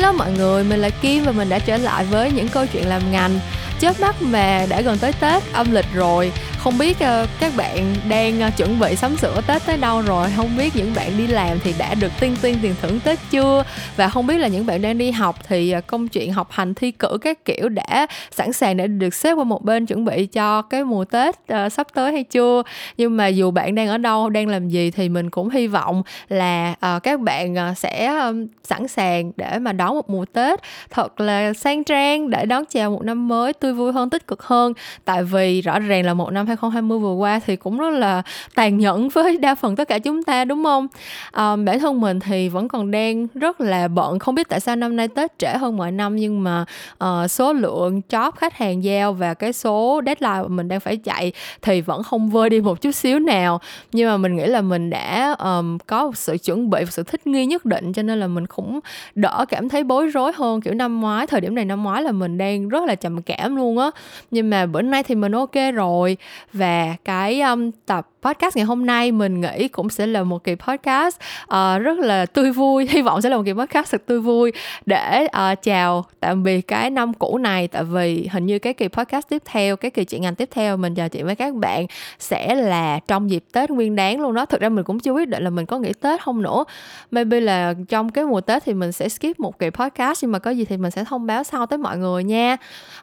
Hello mọi người, mình là Kim và mình đã trở lại với những câu chuyện làm ngành. Chớp mắt mà đã gần tới Tết âm lịch rồi không biết uh, các bạn đang uh, chuẩn bị sắm sửa tết tới đâu rồi? Không biết những bạn đi làm thì đã được tiên tiên tiền thưởng tết chưa? Và không biết là những bạn đang đi học thì uh, công chuyện học hành thi cử các kiểu đã sẵn sàng để được xếp qua một bên chuẩn bị cho cái mùa tết uh, sắp tới hay chưa? Nhưng mà dù bạn đang ở đâu đang làm gì thì mình cũng hy vọng là uh, các bạn uh, sẽ um, sẵn sàng để mà đón một mùa tết thật là sang trang để đón chào một năm mới tươi vui hơn tích cực hơn. Tại vì rõ ràng là một năm 2020 vừa qua thì cũng rất là tàn nhẫn với đa phần tất cả chúng ta đúng không? À, bản thân mình thì vẫn còn đang rất là bận không biết tại sao năm nay Tết trễ hơn mọi năm nhưng mà uh, số lượng job khách hàng giao và cái số deadline mà mình đang phải chạy thì vẫn không vơi đi một chút xíu nào. Nhưng mà mình nghĩ là mình đã um, có một sự chuẩn bị và sự thích nghi nhất định cho nên là mình cũng đỡ cảm thấy bối rối hơn. Kiểu năm ngoái thời điểm này năm ngoái là mình đang rất là trầm cảm luôn á. Nhưng mà bữa nay thì mình ok rồi và cái um, tập podcast ngày hôm nay mình nghĩ cũng sẽ là một kỳ podcast uh, rất là tươi vui. Hy vọng sẽ là một kỳ podcast thật tươi vui để uh, chào tạm biệt cái năm cũ này. Tại vì hình như cái kỳ podcast tiếp theo cái kỳ chuyện ngành tiếp theo mình trò chuyện với các bạn sẽ là trong dịp tết nguyên đáng luôn đó. Thực ra mình cũng chưa quyết định là mình có nghỉ tết không nữa. Maybe là trong cái mùa tết thì mình sẽ skip một kỳ podcast nhưng mà có gì thì mình sẽ thông báo sau tới mọi người nha.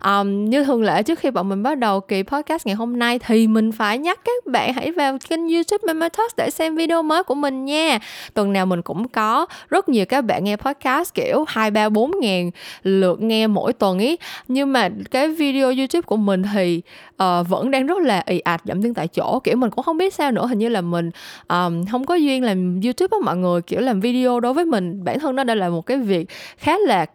Um, như thường lệ trước khi bọn mình bắt đầu kỳ podcast ngày hôm nay thì mình phải nhắc các bạn hãy vào kênh youtube Mama Talks để xem video mới của mình nha. Tuần nào mình cũng có rất nhiều các bạn nghe podcast kiểu hai ba bốn ngàn lượt nghe mỗi tuần ý. Nhưng mà cái video youtube của mình thì uh, vẫn đang rất là ì ạch giảm tiếng tại chỗ. Kiểu mình cũng không biết sao nữa. Hình như là mình um, không có duyên làm youtube á mọi người. Kiểu làm video đối với mình bản thân nó đã là một cái việc khá là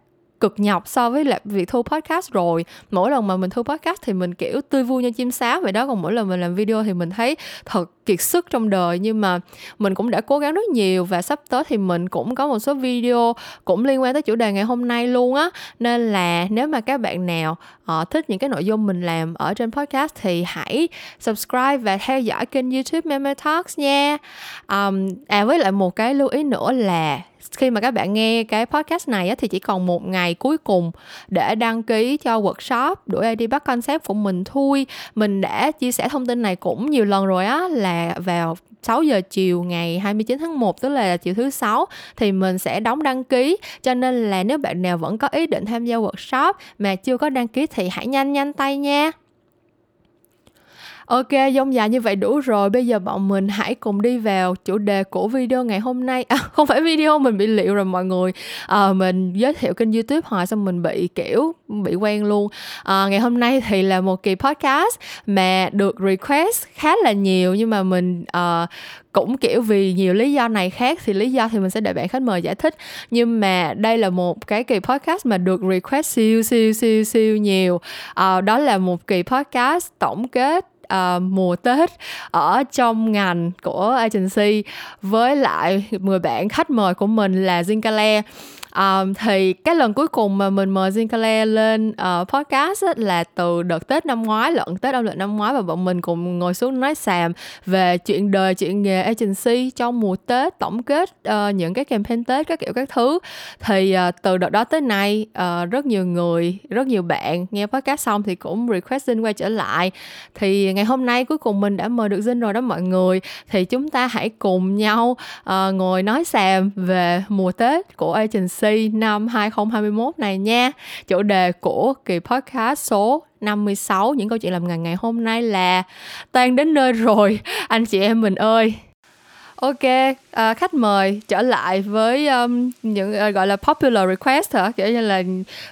cực nhọc so với là việc thu podcast rồi. Mỗi lần mà mình thu podcast thì mình kiểu tươi vui như chim sáo vậy đó còn mỗi lần mình làm video thì mình thấy thật kiệt sức trong đời. Nhưng mà mình cũng đã cố gắng rất nhiều và sắp tới thì mình cũng có một số video cũng liên quan tới chủ đề ngày hôm nay luôn á. Nên là nếu mà các bạn nào uh, thích những cái nội dung mình làm ở trên podcast thì hãy subscribe và theo dõi kênh youtube meme Talks nha. Um, à với lại một cái lưu ý nữa là khi mà các bạn nghe cái podcast này á, thì chỉ còn một ngày cuối cùng để đăng ký cho workshop đuổi ID bắt concept của mình thôi. Mình đã chia sẻ thông tin này cũng nhiều lần rồi á là vào 6 giờ chiều ngày 29 tháng 1 tức là chiều thứ sáu thì mình sẽ đóng đăng ký. Cho nên là nếu bạn nào vẫn có ý định tham gia workshop mà chưa có đăng ký thì hãy nhanh nhanh tay nha. Ok, dông dài như vậy đủ rồi. Bây giờ bọn mình hãy cùng đi vào chủ đề của video ngày hôm nay. À, không phải video mình bị liệu rồi mọi người. À, mình giới thiệu kênh YouTube hồi xong mình bị kiểu bị quen luôn. À, ngày hôm nay thì là một kỳ podcast mà được request khá là nhiều nhưng mà mình uh, cũng kiểu vì nhiều lý do này khác thì lý do thì mình sẽ để bạn khách mời giải thích nhưng mà đây là một cái kỳ podcast mà được request siêu siêu siêu siêu nhiều uh, đó là một kỳ podcast tổng kết uh, mùa Tết ở trong ngành của agency. Với lại người bạn khách mời của mình là Zincale um, thì cái lần cuối cùng mà mình mời Zincale lên uh, podcast ấy, là từ đợt Tết năm ngoái lận Tết âm lịch năm ngoái và bọn mình cùng ngồi xuống nói xàm về chuyện đời chuyện nghề agency trong mùa Tết tổng kết uh, những cái campaign Tết các kiểu các thứ. Thì uh, từ đợt đó tới nay uh, rất nhiều người rất nhiều bạn nghe podcast xong thì cũng request Zin quay trở lại. Thì ngày hôm nay cuối cùng mình đã mời được Zin rồi đó mọi người. Thì chúng ta hãy cùng nhau uh, ngồi nói xàm về mùa Tết của agency năm 2021 này nha. Chủ đề của kỳ podcast số 56 những câu chuyện làm ngành ngày hôm nay là tan đến nơi rồi anh chị em mình ơi. Ok, à, khách mời trở lại với um, những uh, gọi là popular request hả? Kiểu như là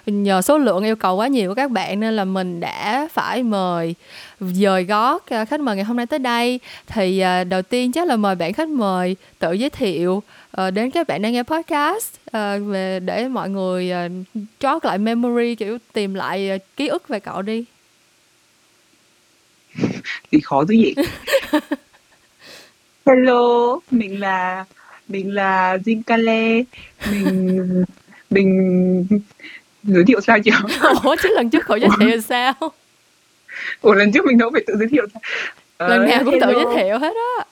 nhờ số lượng yêu cầu quá nhiều của các bạn nên là mình đã phải mời dời gót uh, khách mời ngày hôm nay tới đây. Thì uh, đầu tiên chắc là mời bạn khách mời tự giới thiệu uh, đến các bạn đang nghe podcast uh, về để mọi người uh, trót lại memory kiểu tìm lại uh, ký ức về cậu đi. Thì khó dữ vậy. Hello, mình là mình là Zincale. Mình mình giới thiệu sao chưa? Ủa chứ lần trước cậu giới thiệu sao? Ủa lần trước mình đâu phải tự giới thiệu sao? Ờ, lần nào cũng hello. tự giới thiệu hết á.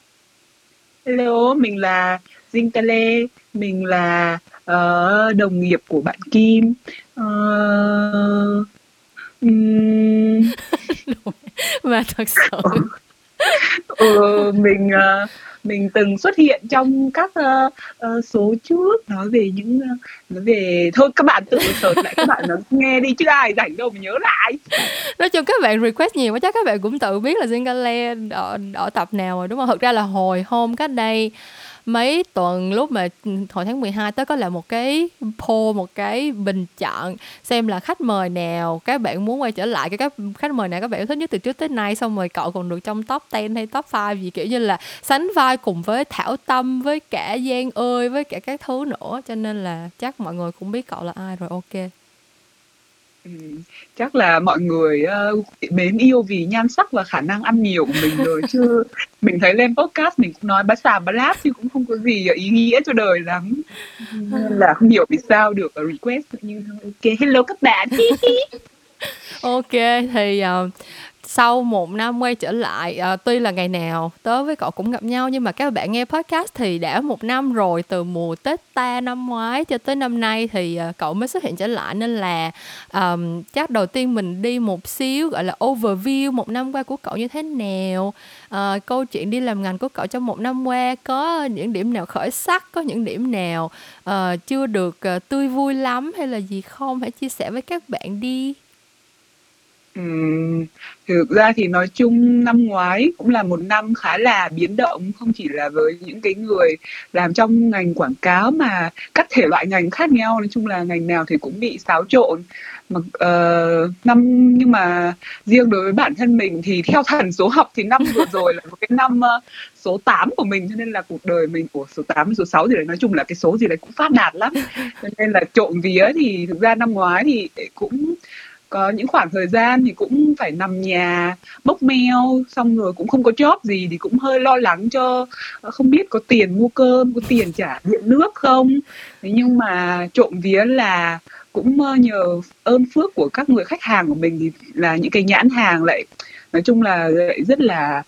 Hello, mình là Zincale, mình là uh, đồng nghiệp của bạn Kim. Uh, um... mà thật sự. Ừ, mình uh, mình từng xuất hiện trong các uh, uh, số trước. Nói về những uh, nói về thôi các bạn tự search lại các bạn nghe đi chứ ai rảnh đâu mà nhớ lại. Nói chung các bạn request nhiều quá chắc các bạn cũng tự biết là Zingale ở, ở tập nào rồi đúng không? Thực ra là hồi hôm cách đây mấy tuần lúc mà hồi tháng 12 tới có là một cái poll, một cái bình chọn xem là khách mời nào, các bạn muốn quay trở lại cái các khách mời nào các bạn thích nhất từ trước tới nay, xong rồi cậu còn được trong top 10 hay top 5 gì, kiểu như là sánh vai cùng với Thảo Tâm, với cả Giang ơi, với cả các thứ nữa. Cho nên là chắc mọi người cũng biết cậu là ai rồi, ok chắc là mọi người, mến yêu vì nhan sắc và khả năng ăn nhiều của mình rồi chứ mình thấy lên podcast mình cũng nói bá xàm bá láp chứ cũng không có gì ý nghĩa cho đời lắm. Nên là không hiểu vì sao được, ờ, request thôi. Ô hello các bạn. ok thì, ờ, sau một năm quay trở lại à, tuy là ngày nào tớ với cậu cũng gặp nhau nhưng mà các bạn nghe podcast thì đã một năm rồi từ mùa tết ta năm ngoái cho tới năm nay thì à, cậu mới xuất hiện trở lại. Nên là um, chắc đầu tiên mình đi một xíu gọi là overview một năm qua của cậu như thế nào à, câu chuyện đi làm ngành của cậu trong một năm qua có những điểm nào khởi sắc có những điểm nào uh, chưa được uh, tươi vui lắm hay là gì không? Hãy chia sẻ với các bạn đi. Ừm, thực ra thì nói chung năm ngoái cũng là một năm khá là biến động, không chỉ là với những cái người làm trong ngành quảng cáo mà các thể loại ngành khác nhau, nói chung là ngành nào thì cũng bị xáo trộn. Mà, ờ, năm nhưng mà riêng đối với bản thân mình thì theo thần số học thì năm vừa rồi là một cái năm, ơ, số 8 của mình, cho nên là cuộc đời mình của số 8, số 6 gì đấy, nói chung là cái số gì đấy cũng phát đạt lắm. Cho nên là trộm vía thì thực ra năm ngoái thì cũng có những khoảng thời gian thì cũng phải nằm nhà, bốc meo xong rồi cũng không có job gì thì cũng hơi lo lắng cho ờ, không biết có tiền mua cơm, có tiền trả điện nước không. Thế nhưng mà trộm vía là cũng ờ, nhờ ơn phước của các người khách hàng của mình thì là những cái nhãn hàng lại, nói chung là lại rất là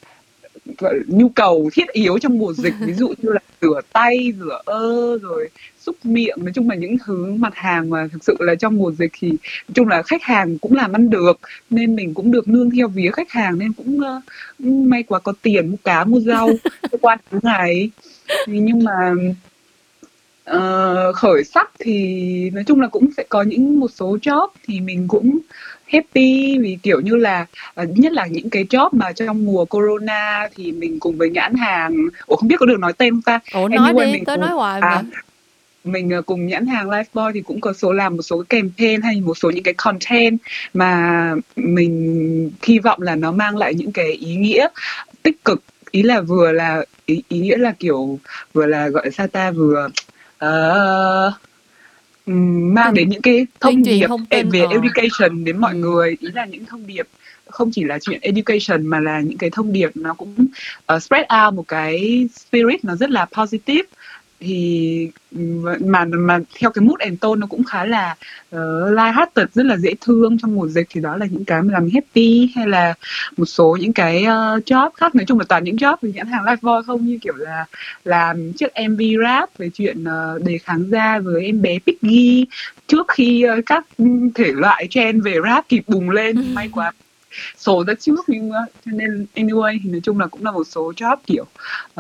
nhu cầu thiết yếu trong mùa dịch. Ví dụ như là rửa tay rửa ơ rồi xúc miệng nói chung là những thứ mặt hàng mà thực sự là trong mùa dịch thì nói chung là khách hàng cũng làm ăn được nên mình cũng được nương theo vía khách hàng nên cũng uh, may quá có tiền mua cá mua rau qua thứ ngày. Nhưng mà uh, khởi sắc thì nói chung là cũng sẽ có những một số job thì mình cũng happy vì kiểu như là uh, nhất là những cái job mà trong mùa corona thì mình cùng với nhãn hàng ủa không biết có được nói tên không ta? Ủa nói anyway, đi tớ nói hoài à, mà mình uh, cùng nhãn hàng Lifeboy thì cũng có số làm một số campaign hay một số những cái content mà mình hy vọng là nó mang lại những cái ý nghĩa tích cực. Ý là vừa là ý, ý nghĩa là kiểu vừa là gọi sao ta vừa uh, mang đến những cái thông điệp thông tin về rồi. education đến mọi ừ. người ý là những thông điệp không chỉ là chuyện education mà là những cái thông điệp nó cũng uh, spread out một cái spirit nó rất là positive thì mà mà theo cái mood and tone nó cũng khá là uh, light-hearted rất là dễ thương trong mùa dịch thì đó là những cái mà làm happy hay là một số những cái uh, job khác. Nói chung là toàn những job về nhãn hàng live boy không như kiểu là làm chiếc MV rap về chuyện uh, đề kháng gia với em bé Piggy. Trước khi uh, các thể loại trend về rap kịp bùng lên may quá số rất trước nhưng uh, cho nên anyway thì nói chung là cũng là một số job kiểu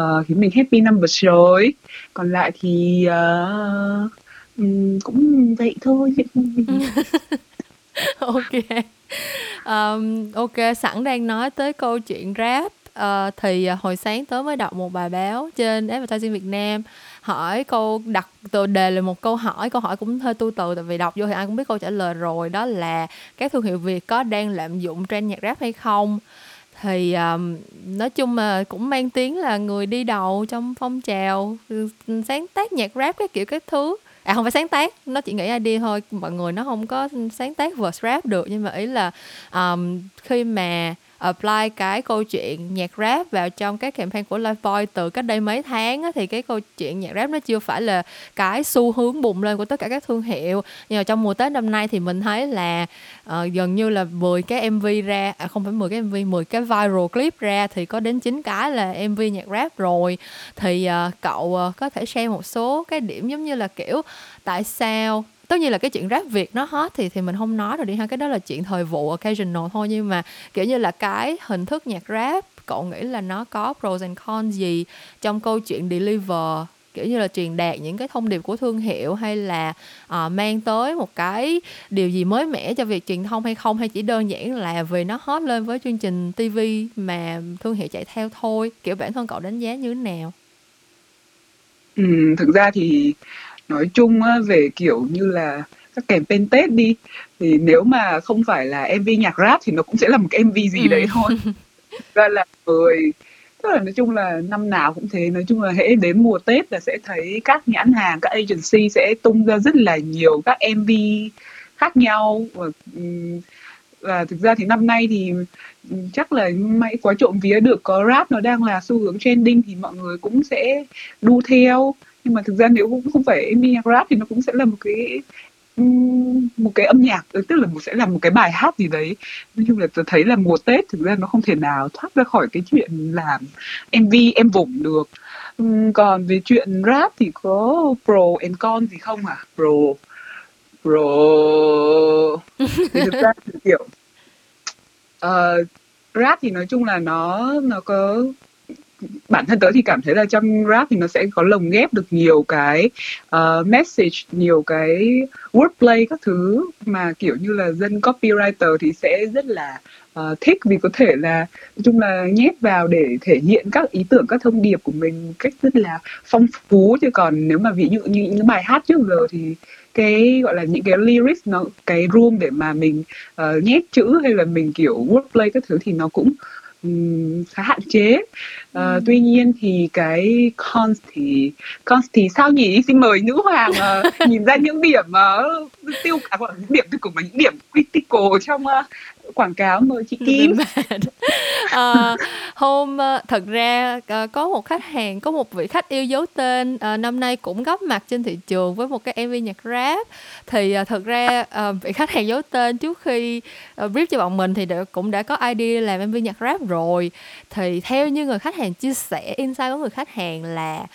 uh, khiến mình happy năm vừa rồi. Còn lại thì uh, um, cũng vậy thôi. Ok. Um, ok sẵn đang nói tới câu chuyện rap. Uh, thì hồi sáng tới mới đọc một bài báo trên Advertising Việt Nam hỏi câu đặt tựa đề là một câu hỏi câu hỏi cũng hơi tu từ tại vì đọc vô thì ai cũng biết câu trả lời rồi. Đó là các thương hiệu việt có đang lạm dụng trend nhạc rap hay không? Thì um, nói chung là cũng mang tiếng là người đi đầu trong phong trào ừ, sáng tác nhạc rap cái kiểu các thứ. À không phải sáng tác nó chỉ nghĩ idea thôi. Mọi người nó không có sáng tác verse rap được nhưng mà ý là um, khi mà apply cái câu chuyện nhạc rap vào trong các campaign của Lifebuoy từ cách đây mấy tháng á, thì cái câu chuyện nhạc rap nó chưa phải là cái xu hướng bùng lên của tất cả các thương hiệu. Nhưng mà trong mùa Tết năm nay thì mình thấy là uh, gần như là 10 cái MV ra à không phải 10 cái MV 10 cái viral clip ra thì có đến 9 cái là MV nhạc rap rồi. Thì uh, cậu uh, có thể share một số cái điểm giống như là kiểu tại sao tất nhiên là cái chuyện rap việt nó hot thì thì mình không nói rồi đi ha. Cái đó là chuyện thời vụ occasional thôi. Nhưng mà kiểu như là cái hình thức nhạc rap cậu nghĩ là nó có pros and cons gì trong câu chuyện deliver? Kiểu như là truyền đạt những cái thông điệp của thương hiệu hay là uh, mang tới một cái điều gì mới mẻ cho việc truyền thông hay không? Hay chỉ đơn giản là vì nó hot lên với chương trình TV mà thương hiệu chạy theo thôi? Kiểu bản thân cậu đánh giá như thế nào? Ừ, thực ra thì nói chung á, về kiểu như là các campaign Tết đi. Thì nếu mà không phải là MV nhạc rap thì nó cũng sẽ là một cái MV gì ừ. đấy thôi. Ra là người tức là nói chung là năm nào cũng thế. Nói chung là hễ đến mùa Tết là sẽ thấy các nhãn hàng các agency sẽ tung ra rất là nhiều các MV khác nhau. Và và thực ra thì năm nay thì chắc là may quá trộm vía được có rap nó đang là xu hướng trending thì mọi người cũng sẽ đu theo nhưng mà thực ra nếu cũng không phải MV rap thì nó cũng sẽ là một cái một cái âm nhạc ừ, tức là một sẽ là một cái bài hát gì đấy. Nói chung là tôi thấy là mùa tết thực ra nó không thể nào thoát ra khỏi cái chuyện làm mv em vùng được. Còn về chuyện rap thì có pro and con gì không à pro pro. Thì thực ra thì kiểu uh, rap thì nói chung là nó nó có bản thân tớ thì cảm thấy là trong rap thì nó sẽ có lồng ghép được nhiều cái uh, message nhiều cái wordplay các thứ. Mà kiểu như là dân copywriter thì sẽ rất là uh, thích vì có thể là nói chung là nhét vào để thể hiện các ý tưởng các thông điệp của mình một cách rất là phong phú. Chứ còn nếu mà ví dụ như những bài hát trước giờ thì cái gọi là những cái lyrics nó cái room để mà mình uh, nhét chữ hay là mình kiểu wordplay các thứ thì nó cũng um, khá hạn chế uh, ừ. tuy nhiên thì cái cons thì cons thì sao nhỉ xin mời nữ hoàng uh, nhìn ra những điểm uh, tiêu à, những điểm tiêu cực và những điểm critical trong uh, quảng cáo mời chị Kim. à, hôm thật ra có một khách hàng có một vị khách yêu dấu tên à, năm nay cũng góp mặt trên thị trường với một cái MV nhạc rap. Thì à, thật ra à, vị khách hàng giấu tên trước khi à, brief cho bọn mình thì đã, cũng đã có idea làm MV nhạc rap rồi. Thì theo như người khách hàng chia sẻ insight của người khách hàng là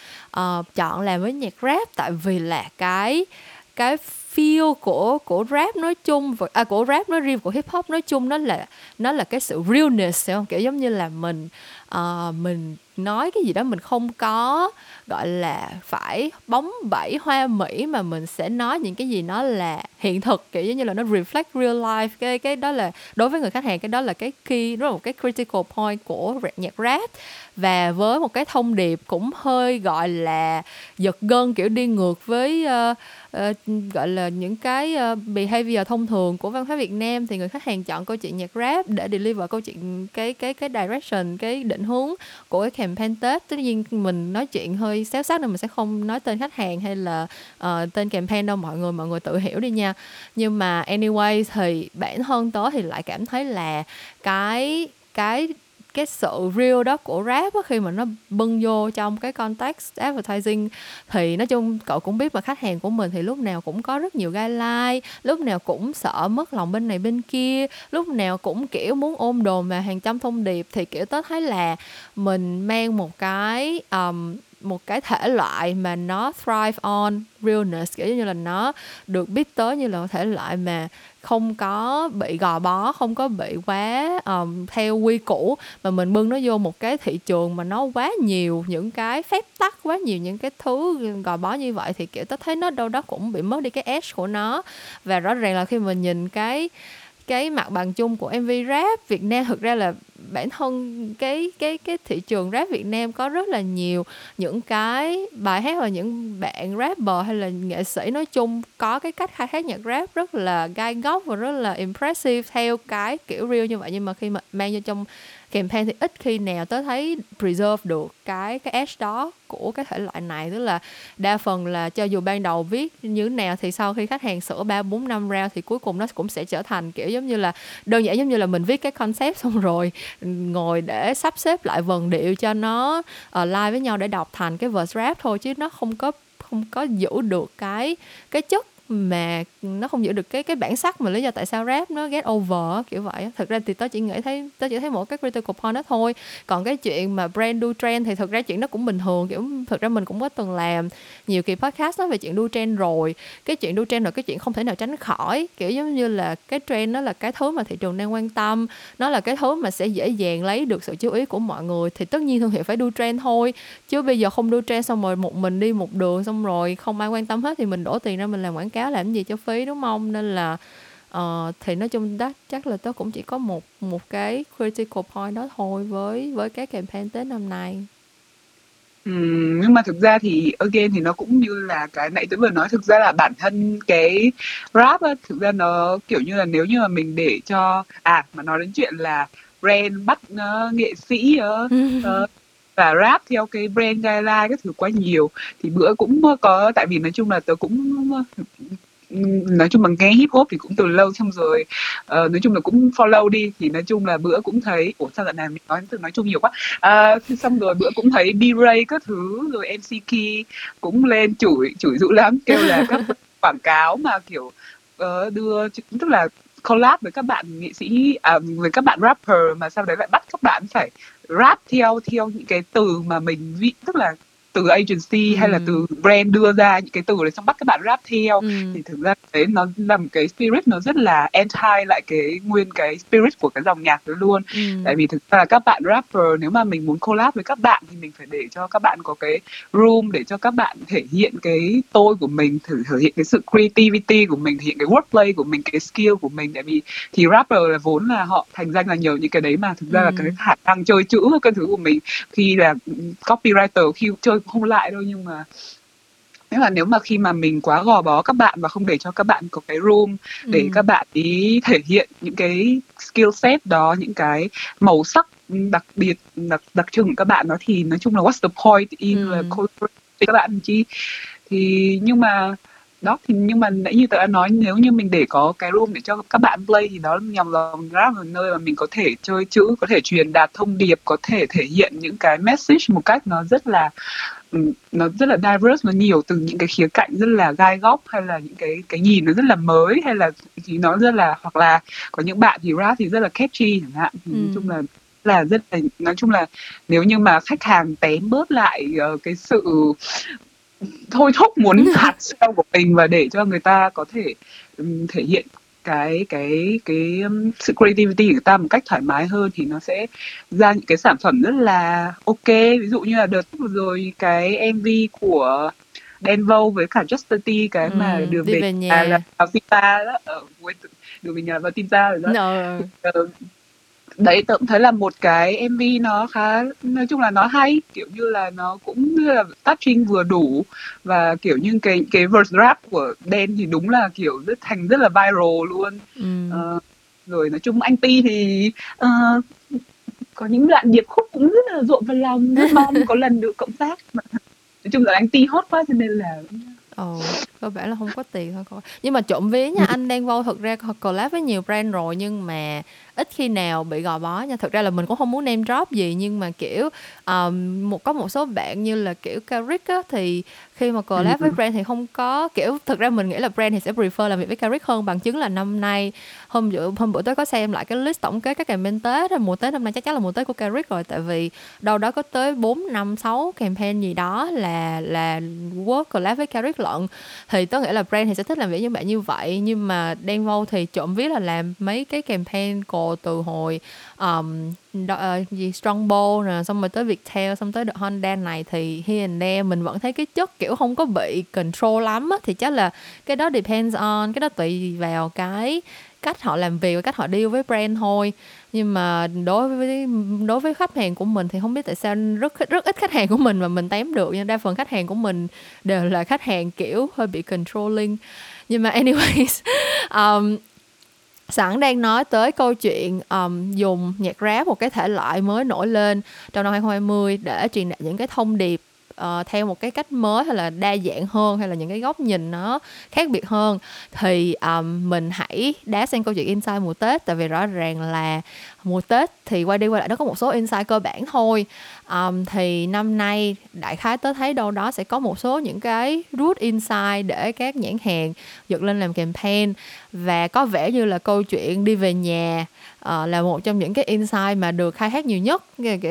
uh, chọn làm với nhạc rap tại vì là cái cái feel của của rap nói chung và à của rap nói riêng của hip hop nói chung nó là nó là cái sự realness không? Kiểu giống như là mình uh, mình nói cái gì đó mình không có gọi là phải bóng bẩy hoa mỹ mà mình sẽ nói những cái gì nó là hiện thực. Kiểu giống như là nó reflect real life. Cái cái đó là đối với người khách hàng cái đó là cái key đó là một cái critical point của nhạc rap và với một cái thông điệp cũng hơi gọi là giật gân kiểu đi ngược với uh, uh, gọi là những cái uh, behavior thông thường của văn hóa Việt Nam thì người khách hàng chọn câu chuyện nhạc rap để deliver câu chuyện cái cái cái direction cái định hướng của cái campaign Tết. Tất nhiên mình nói chuyện hơi xéo xác nên mình sẽ không nói tên khách hàng hay là uh, tên campaign đâu mọi người mọi người tự hiểu đi nha. Nhưng mà anyway thì bản thân tớ thì lại cảm thấy là cái cái cái sự real đó của rap á, khi mà nó bưng vô trong cái context advertising thì nói chung cậu cũng biết mà khách hàng của mình thì lúc nào cũng có rất nhiều guideline lúc nào cũng sợ mất lòng bên này bên kia lúc nào cũng kiểu muốn ôm đồn mà hàng trăm thông điệp thì kiểu tớ thấy là mình mang một cái um, một cái thể loại mà nó thrive on realness kiểu như là nó được biết tới như là một thể loại mà không có bị gò bó không có bị quá um, theo quy củ mà mình bưng nó vô một cái thị trường mà nó quá nhiều những cái phép tắc quá nhiều những cái thứ gò bó như vậy thì kiểu tôi thấy nó đâu đó cũng bị mất đi cái edge của nó. Và rõ ràng là khi mình nhìn cái cái mặt bằng chung của MV rap Việt Nam, thực ra là bản thân cái cái cái thị trường rap Việt Nam có rất là nhiều những cái bài hát và những bạn rapper hay là nghệ sĩ nói chung có cái cách khai thác nhạc rap rất là gai góc và rất là impressive theo cái kiểu real như vậy. Nhưng mà khi mà mang vô trong campaign thì ít khi nào tớ thấy preserve được cái cái edge đó của cái thể loại này. Tức là đa phần là cho dù ban đầu viết như thế nào thì sau khi khách hàng sửa ba bốn năm round thì cuối cùng nó cũng sẽ trở thành kiểu giống như là đơn giản giống như là mình viết cái concept xong rồi ngồi để sắp xếp lại vần điệu cho nó uh, live với nhau để đọc thành cái verse rap thôi chứ nó không có không có giữ được cái cái chất mà nó không giữ được cái cái bản sắc mà lý do tại sao rap nó get over kiểu vậy thực ra thì tớ chỉ nghĩ thấy, tớ chỉ thấy mỗi cái critical point đó thôi. Còn cái chuyện mà brand do trend thì thực ra chuyện đó cũng bình thường, kiểu, thực ra mình cũng có từng làm nhiều kỳ podcast nói về chuyện do trend rồi. Cái chuyện do trend là cái chuyện không thể nào tránh khỏi, kiểu giống như là cái trend nó là cái thứ mà thị trường đang quan tâm, nó là cái thứ mà sẽ dễ dàng lấy được sự chú ý của mọi người thì tất nhiên thương hiệu phải do trend thôi. Chứ bây giờ không do trend xong rồi một mình đi một đường xong rồi không ai quan tâm hết thì mình đổ tiền ra mình làm quảng cáo làm gì cho phí đúng không? Nên là uh, thì nói chung đó chắc là tôi cũng chỉ có một một cái critical point đó thôi với với cái campaign tết năm nay. Ừm, nhưng mà thực ra thì again thì nó cũng như là cái nãy tôi vừa nói thực ra là bản thân cái rap á, thực ra nó kiểu như là nếu như mà mình để cho à mà nói đến chuyện là brand bắt uh, nghệ sĩ uh, uh, và rap theo cái brand guideline các thứ quá nhiều thì bữa cũng có tại vì nói chung là tớ cũng nói chung là nghe hip hop thì cũng từ lâu xong rồi uh, nói chung là cũng follow đi thì nói chung là bữa cũng thấy ủa sao lần này mình nói từ nói chung nhiều quá. Uh, xong rồi bữa cũng thấy B-Ray các thứ rồi MC Key cũng lên chửi chửi dữ lắm kêu là các quảng cáo mà kiểu uh, đưa tức là collab với các bạn nghệ sĩ à, với các bạn rapper mà sau đấy lại bắt các bạn phải rap theo theo những cái từ mà mình vị tức là từ agency ừ. hay là từ brand đưa ra những cái từ để xong bắt các bạn rap theo ừ. thì thực ra đấy nó là một cái spirit nó rất là anti lại cái nguyên cái spirit của cái dòng nhạc đó luôn ừ. tại vì thực ra là các bạn rapper nếu mà mình muốn collab với các bạn thì mình phải để cho các bạn có cái room để cho các bạn thể hiện cái tôi của mình thử thể hiện cái sự creativity của mình thể hiện cái wordplay của mình cái skill của mình tại vì thì rapper là vốn là họ thành danh là nhờ những cái đấy mà thực ra ừ. là cái khả năng chơi chữ cái thứ của mình khi là copywriter khi chơi không lại đâu nhưng mà nếu mà nếu mà khi mà mình quá gò bó các bạn và không để cho các bạn có cái room để ừ. các bạn ý thể hiện những cái skill set đó những cái màu sắc đặc biệt đặc đặc trưng của các bạn đó thì nói chung là what's the point in ừ. là các bạn chi thì nhưng mà đó thì nhưng mà nãy như tớ đã nói nếu như mình để có cái room để cho các bạn play thì đó nhằm lòng rap là nơi mà mình có thể chơi chữ có thể truyền đạt thông điệp có thể thể hiện những cái message một cách nó rất là nó rất là diverse nó nhiều từ những cái khía cạnh rất là gai góc hay là những cái cái nhìn nó rất là mới hay là thì nó rất là hoặc là có những bạn thì rap thì rất là catchy chẳng hạn thì ừ. nói chung là là rất là nói chung là nếu như mà khách hàng tém bớt lại uh, cái sự thôi thúc muốn hạt sale của mình và để cho người ta có thể um, thể hiện cái cái cái um, sự creativity của ta một cách thoải mái hơn thì nó sẽ ra những cái sản phẩm rất là ok. Ví dụ như là đợt vừa rồi cái MV của Denvo với cả Justin T cái ừ, mà đường về, về nhà là vào Tinta đó. Ở đường về nhà vào Tinta rồi đó no. Đấy tớ cũng thấy là một cái MV nó khá nói chung là nó hay kiểu như là nó cũng là touching vừa đủ. Và kiểu như cái cái verse rap của đen thì đúng là kiểu rất thành rất là viral luôn. Ừ. uh, rồi nói chung anh Ti thì uh, có những đoạn điệp khúc cũng rất là rộn vào lòng rất mong có lần được cộng tác. Nói chung là anh Ti hot quá cho nên là Ồ, cơ bản là không có tiền thôi coi. Nhưng mà trộm vía nha, anh đang vô thực ra collab với nhiều brand rồi nhưng mà ít khi nào bị gò bó nha. Thực ra là mình cũng không muốn name drop gì nhưng mà kiểu um, một có một số bạn như là kiểu Carrick á thì khi mà collab với brand thì không có kiểu thực ra mình nghĩ là brand thì sẽ prefer làm việc với Carrick hơn bằng chứng là năm nay hôm bữa hôm bữa tới có xem lại cái list tổng kết các campaign Tết rồi mùa Tết năm nay chắc chắn là mùa Tết của Carrick rồi. Tại vì đâu đó có tới 4 năm 6 campaign gì đó là là work collab với Carrick lận. Thì thì tôi nghĩ là brand thì sẽ thích làm việc với bạn như vậy nhưng mà Denvo thì trộm viết là làm mấy cái campaign cò từ hồi um, đo, uh, gì Strongbow nè xong rồi tới Viettel xong tới The Honda này thì here and there mình vẫn thấy cái chất kiểu không có bị control lắm á thì chắc là cái đó depends on cái đó tùy vào cái cách họ làm việc và cách họ deal với brand thôi. Nhưng mà đối với đối với khách hàng của mình thì không biết tại sao rất rất ít khách hàng của mình mà mình tém được. Nhưng đa phần khách hàng của mình đều là khách hàng kiểu hơi bị controlling. Nhưng mà anyways um, sẵn đang nói tới câu chuyện um, dùng nhạc rap một cái thể loại mới nổi lên trong năm 2020 để truyền đạt những cái thông điệp uh, theo một cái cách mới hay là đa dạng hơn hay là những cái góc nhìn nó khác biệt hơn thì um, mình hãy đá sang câu chuyện insight mùa tết tại vì rõ ràng là mùa tết thì quay đi quay lại nó có một số insight cơ bản thôi. Um, thì năm nay đại khái tớ thấy đâu đó sẽ có một số những cái root insight để các nhãn hàng dựng lên làm campaign. Và có vẻ như là câu chuyện đi về nhà uh, là một trong những cái insight mà được khai thác nhiều nhất.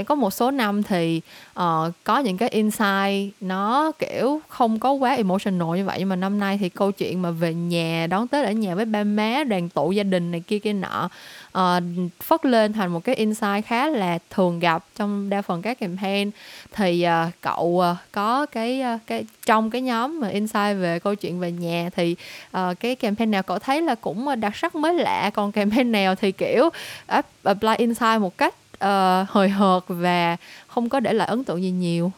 Có một số năm thì uh, có những cái insight nó kiểu không có quá emotional như vậy. Nhưng mà năm nay thì câu chuyện mà về nhà đón tết ở nhà với ba má đoàn tụ gia đình này kia kia nọ uh, phất lên thành một cái insight khá là thường gặp trong đa phần các campaign. Thì uh, cậu uh, có cái uh, cái trong cái nhóm mà insight về câu chuyện về nhà thì uh, cái campaign nào cậu thấy là cũng đặc sắc mới lạ còn campaign nào thì kiểu apply insight một cách uh, hời hợt và không có để lại ấn tượng gì nhiều?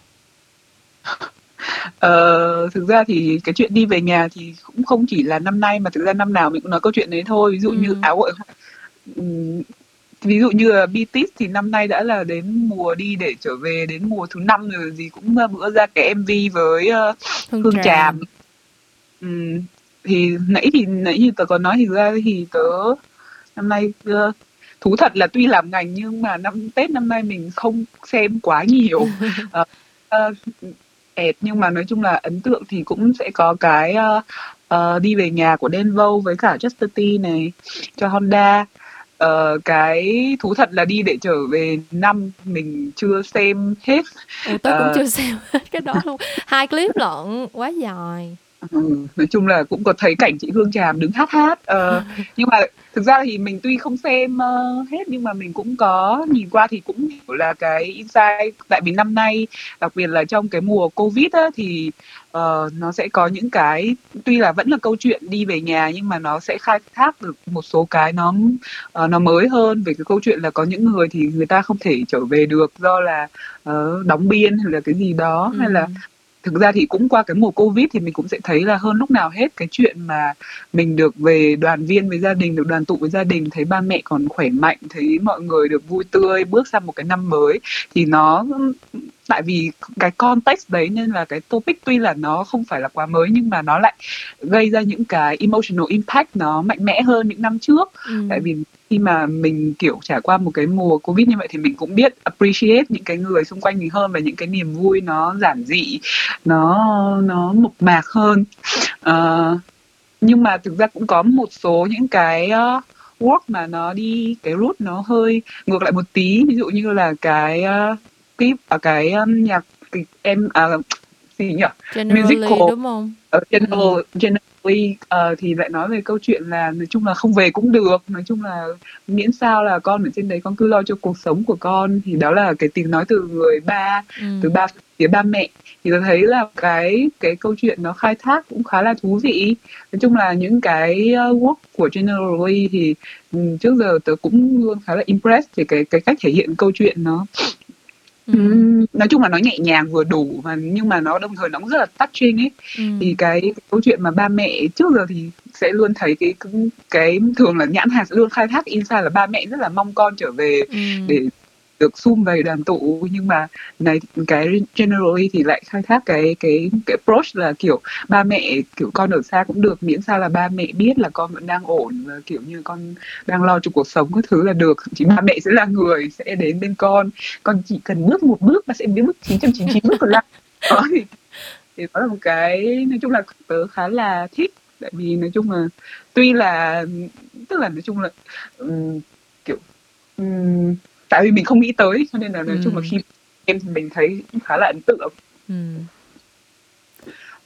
Ờ, thực ra thì cái chuyện đi về nhà thì cũng không chỉ là năm nay mà thực ra năm nào mình cũng nói câu chuyện đấy thôi. Ví dụ ừ. như áo ví dụ như là BTS thì năm nay đã là đến mùa đi để trở về đến mùa thứ năm rồi gì cũng bữa ra cái MV với uh, Hương, Hương Tràm, Tràm. Thì nãy thì nãy như tớ có nói thì ra thì tớ năm nay uh, thú thật là tuy làm ngành nhưng mà năm Tết năm nay mình không xem quá nhiều. Uh, uh, ẹt nhưng mà nói chung là ấn tượng thì cũng sẽ có cái uh, uh, đi về nhà của Denvo với cả Just T này cho Honda uh, cái thú thật là đi để trở về năm mình chưa xem hết. Tôi uh, cũng chưa xem hết cái đó luôn. Hai clip lận quá dài. Ừ, nói chung là cũng có thấy cảnh chị Hương Tràm đứng hát hát uh, nhưng mà thực ra thì mình tuy không xem uh, hết nhưng mà mình cũng có nhìn qua thì cũng hiểu là cái insight. Tại vì năm nay đặc biệt là trong cái mùa covid á, thì uh, nó sẽ có những cái tuy là vẫn là câu chuyện đi về nhà nhưng mà nó sẽ khai thác được một số cái nó uh, nó mới hơn về cái câu chuyện là có những người thì người ta không thể trở về được do là uh, đóng biên hay là cái gì đó ừ. hay là ừ thực ra thì cũng qua cái mùa covid thì mình cũng sẽ thấy là hơn lúc nào hết cái chuyện mà mình được về đoàn viên với gia đình được đoàn tụ với gia đình thấy ba mẹ còn khỏe mạnh thấy mọi người được vui tươi bước sang một cái năm mới thì nó tại vì cái context đấy nên là cái topic tuy là nó không phải là quá mới nhưng mà nó lại gây ra những cái emotional impact nó mạnh mẽ hơn những năm trước ừ. tại vì khi mà mình kiểu trải qua một cái mùa covid như vậy thì mình cũng biết appreciate những cái người xung quanh mình hơn và những cái niềm vui nó giản dị nó nó mộc mạc hơn uh, nhưng mà thực ra cũng có một số những cái uh, work mà nó đi cái root nó hơi ngược lại một tí ví dụ như là cái uh, clip ở cái um, nhạc kịch em à, gì nhỉ musical đúng không? Ở general, ừ. Generally uh, thì lại nói về câu chuyện là nói chung là không về cũng được nói chung là miễn sao là con ở trên đấy con cứ lo cho cuộc sống của con. Thì đó là cái tiếng nói từ người ba ừ. từ ba phía ba mẹ. Thì tôi thấy là cái cái câu chuyện nó khai thác cũng khá là thú vị. Nói chung là những cái uh, work của generally thì um, trước giờ tớ cũng luôn khá là impressed về cái cái cách thể hiện câu chuyện nó Ừ. nói chung là nó nhẹ nhàng vừa đủ mà nhưng mà nó đồng thời nó cũng rất là touching ấy ừ. thì cái, cái câu chuyện mà ba mẹ trước giờ thì sẽ luôn thấy cái cái, cái thường là nhãn hàng sẽ luôn khai thác insight là ba mẹ rất là mong con trở về ừ. để được sum về đoàn tụ nhưng mà này cái generally thì lại khai thác cái cái cái approach là kiểu ba mẹ kiểu con ở xa cũng được miễn sao là ba mẹ biết là con vẫn đang ổn và kiểu như con đang lo cho cuộc sống các thứ là được. Chỉ ba mẹ sẽ là người sẽ đến bên con. Con chỉ cần bước một bước và sẽ biết bước 999 bước còn lại. Đó thì thì đó là một cái nói chung là tớ khá là thích. Tại vì nói chung là tuy là tức là nói chung là um, kiểu um, tại vì mình không nghĩ tới cho nên là nói ừ. chung là khi em mình thấy khá là ấn tượng. Ừ.